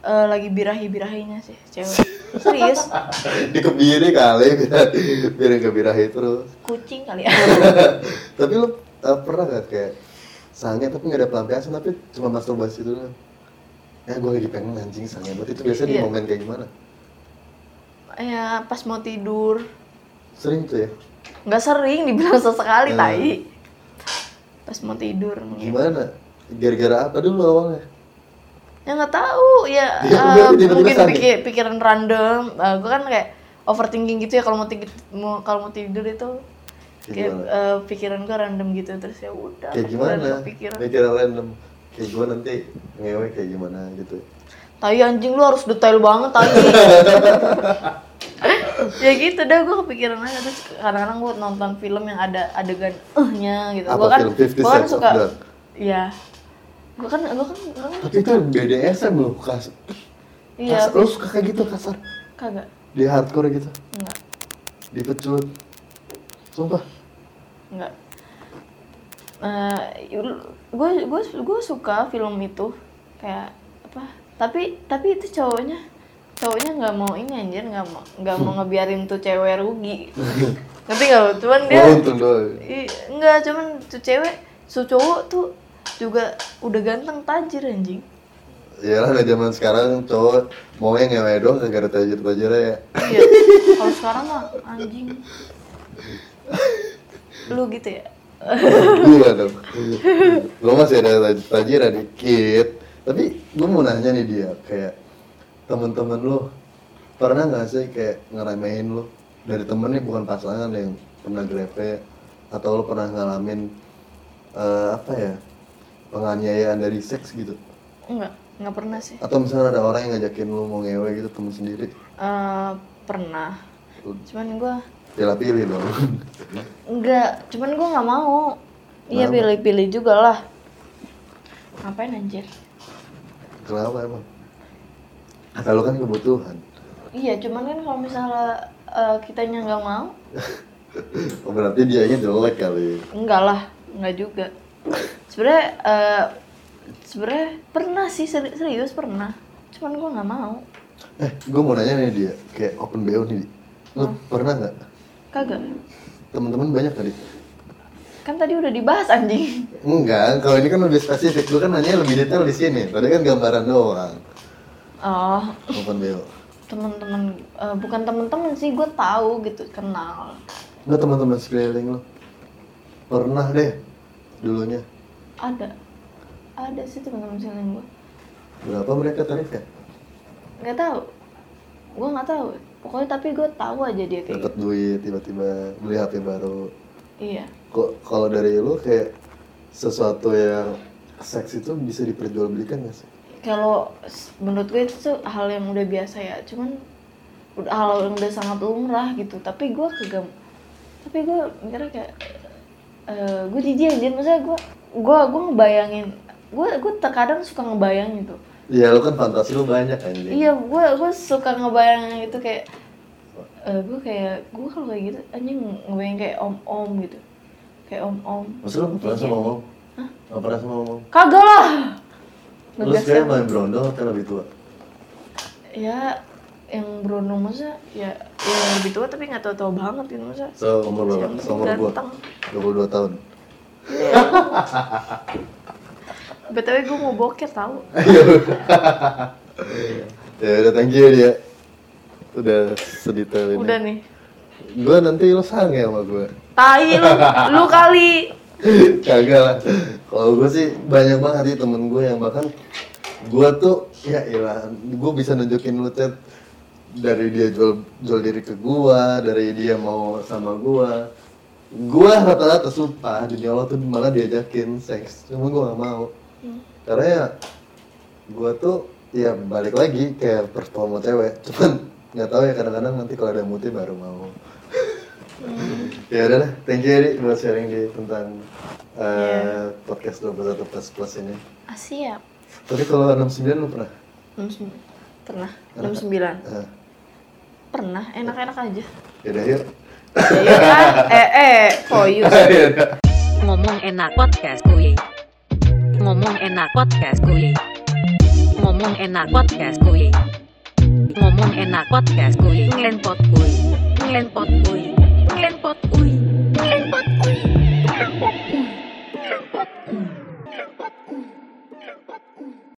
Speaker 2: eh, lagi birahi-birahinya sih cewek. Serius,
Speaker 1: Dikebiri kali biar biar birahi terus.
Speaker 2: kucing kali ya.
Speaker 1: tapi lu eh, pernah gak kayak sange tapi nggak ada pelampiasan tapi cuma masturbasi dulu? Ya gue lagi pengen anjing sange buat itu biasanya di
Speaker 2: Iya.
Speaker 1: momen kayak gimana?
Speaker 2: Ya pas mau tidur.
Speaker 1: Sering tuh ya?
Speaker 2: Nggak sering dibilang sesekali
Speaker 1: Hmm.
Speaker 2: tai. Pas mau tidur.
Speaker 1: Gimana? Gara-gara apa dulu awalnya?
Speaker 2: Ya nggak tahu ya. Eh,
Speaker 1: berarti tiba-tiba
Speaker 2: mungkin pikir, pikiran random. gue kan kayak overthinking gitu ya kalau mau tidur mau kalau mau tidur itu
Speaker 1: Kayak gimana?
Speaker 2: eh, pikiran gue random gitu terus ya udah.
Speaker 1: Kayak gimana?
Speaker 2: Pikiran.
Speaker 1: Pikiran random. Kayak gue nanti ngewe kayak gimana gitu.
Speaker 2: Tai anjing lu harus detail banget tai. ya gitu dah gue kepikiran aja terus kadang-kadang gue nonton film yang ada adegan ehnya gitu. Gue kan gue kan
Speaker 1: of
Speaker 2: suka? Iya. Gue kan gue kan gue kan
Speaker 1: Tapi itu BDSM loh, kas.
Speaker 2: iya
Speaker 1: Kasar. Lu suka kayak gitu kasar?
Speaker 2: kagak
Speaker 1: Di hardcore gitu?
Speaker 2: enggak
Speaker 1: Dipecut? Sumpah?
Speaker 2: enggak. Eh, gue gue gue suka film itu kayak apa tapi tapi itu cowoknya cowoknya nggak mau ini anjir nggak mau nggak mau ngebiarin tuh cewek rugi ngerti gak lo cuman dia. I- enggak cuman tuh cewek su cowok tuh juga udah ganteng tajir anjing
Speaker 1: Ya lah, zaman sekarang cowok mau yang ngewe doang gak ada tajir-tajirnya ya.
Speaker 2: iya kalau sekarang mah anjing lu gitu ya
Speaker 1: Gua dong. Gua masih ada taj- tajirnya dikit. Tapi gua mau nanya nih dia, kayak temen-temen lu pernah nggak sih kayak ngeremehin lu? Dari temen nih bukan pasangan yang pernah grepe atau lu pernah ngalamin eh, apa ya penganiayaan dari seks gitu?
Speaker 2: Enggak nggak pernah sih.
Speaker 1: Atau misalnya ada orang yang ngajakin lu mau ngewe gitu temen sendiri?
Speaker 2: Eh, pernah. Cuman gua
Speaker 1: pilih-pilih dong.
Speaker 2: Enggak cuman gua nggak mau. Iya pilih-pilih juga lah. Ngapain anjir?
Speaker 1: Kenapa emang kalau kan kebutuhan.
Speaker 2: Iya cuman kan kalau misalnya eh, kitanya nggak mau.
Speaker 1: Oh, berarti dianya jelek kali.
Speaker 2: Enggak lah, enggak juga. Sebenarnya eh sebenarnya pernah sih seri- serius pernah. Cuman gua nggak mau.
Speaker 1: eh gue mau nanya nih dia. Kayak open bo nih lu pernah nggak?
Speaker 2: Kagak.
Speaker 1: teman-teman banyak tadi.
Speaker 2: Kan tadi udah dibahas anjing.
Speaker 1: enggak kalau ini kan lebih spesifik. Lu kan nanya lebih detail di sini. Tadi kan gambaran doang
Speaker 2: Oh,
Speaker 1: open bo
Speaker 2: teman-teman eh, bukan teman-teman sih, gue tahu gitu, kenal.
Speaker 1: Enggak teman-teman sekeliling lu pernah deh dulunya
Speaker 2: Ada. Ada sih teman-teman sekalian gue.
Speaker 1: berapa mereka tarifnya
Speaker 2: Nggak tahu. Gue nggak tahu. Pokoknya tapi gue tahu aja dia kayak
Speaker 1: dapat
Speaker 2: gitu.
Speaker 1: duit tiba-tiba beli HP baru
Speaker 2: Iya.
Speaker 1: kok kalau dari lu kayak sesuatu yang seks itu bisa diperjualbelikan gak sih
Speaker 2: Kalau menurut gue itu tuh hal yang udah biasa ya, cuman udah hal yang udah sangat lumrah gitu. Tapi gue kagak, tapi gue mikirnya kayak, eh gue jijik anjir, maksudnya gue, gue, gue ngebayangin, gue, gue terkadang suka ngebayang gitu.
Speaker 1: Iya lu kan fantasi lu banyak anjing
Speaker 2: Iya, gue, gue suka ngebayang itu kayak, eh gue kayak, gue kalau kayak gitu anjing ngebayang kayak om-om gitu, kayak om-om.
Speaker 1: Maksud lu nggak pernah sama ngomong?
Speaker 2: Hah?
Speaker 1: Gak pernah sama ngomong?
Speaker 2: Kagak lah,
Speaker 1: Lu sekarang
Speaker 2: kan?
Speaker 1: main berondong atau lebih tua?
Speaker 2: ya yang berondong masa ya yang lebih tua tapi nggak tahu-tahu banget gitu masa
Speaker 1: So, umur berapa?
Speaker 2: Yang
Speaker 1: So, umur gua?
Speaker 2: ganteng.
Speaker 1: 22 tahun.
Speaker 2: btw gue mau boker tau
Speaker 1: Ya udah thank you dia. Udah sedetail ini.
Speaker 2: udah nih
Speaker 1: Gua nanti lo sange sama gua.
Speaker 2: tai lu lu kali
Speaker 1: Kagak lah. Kalau gue sih banyak banget sih temen gue yang bahkan gue tuh ya ilah, gue bisa nunjukin lu chat dari dia jual jual diri ke gua, dari dia mau sama gua. Gua rata-rata sumpah dunia Allah tuh malah diajakin seks, cuma gua gak mau. Karena ya gua tuh ya balik lagi kayak performa cewek, cuman nggak tahu ya kadang-kadang nanti kalau ada muti baru mau. Ya udah lah, thank you Edi buat sharing di tentang eh, podcast 21 plus plus ini.
Speaker 2: ah, siap
Speaker 1: Tapi kalau 69 lu pernah?
Speaker 2: enam sembilan pernah
Speaker 1: Enak.
Speaker 2: enam sembilan
Speaker 1: Eh,
Speaker 2: pernah enak-enak aja
Speaker 1: yaudah yuk.
Speaker 2: ya iya kan eh eh koyus
Speaker 1: Yaudah.
Speaker 3: Ngomong enak podcast kuy. Ngomong enak podcast kuy. Ngomong enak podcast kuy. Ngomong enak podcast kuy. Ngelenpot kuy. Ngelenpot kuy. pot, uy.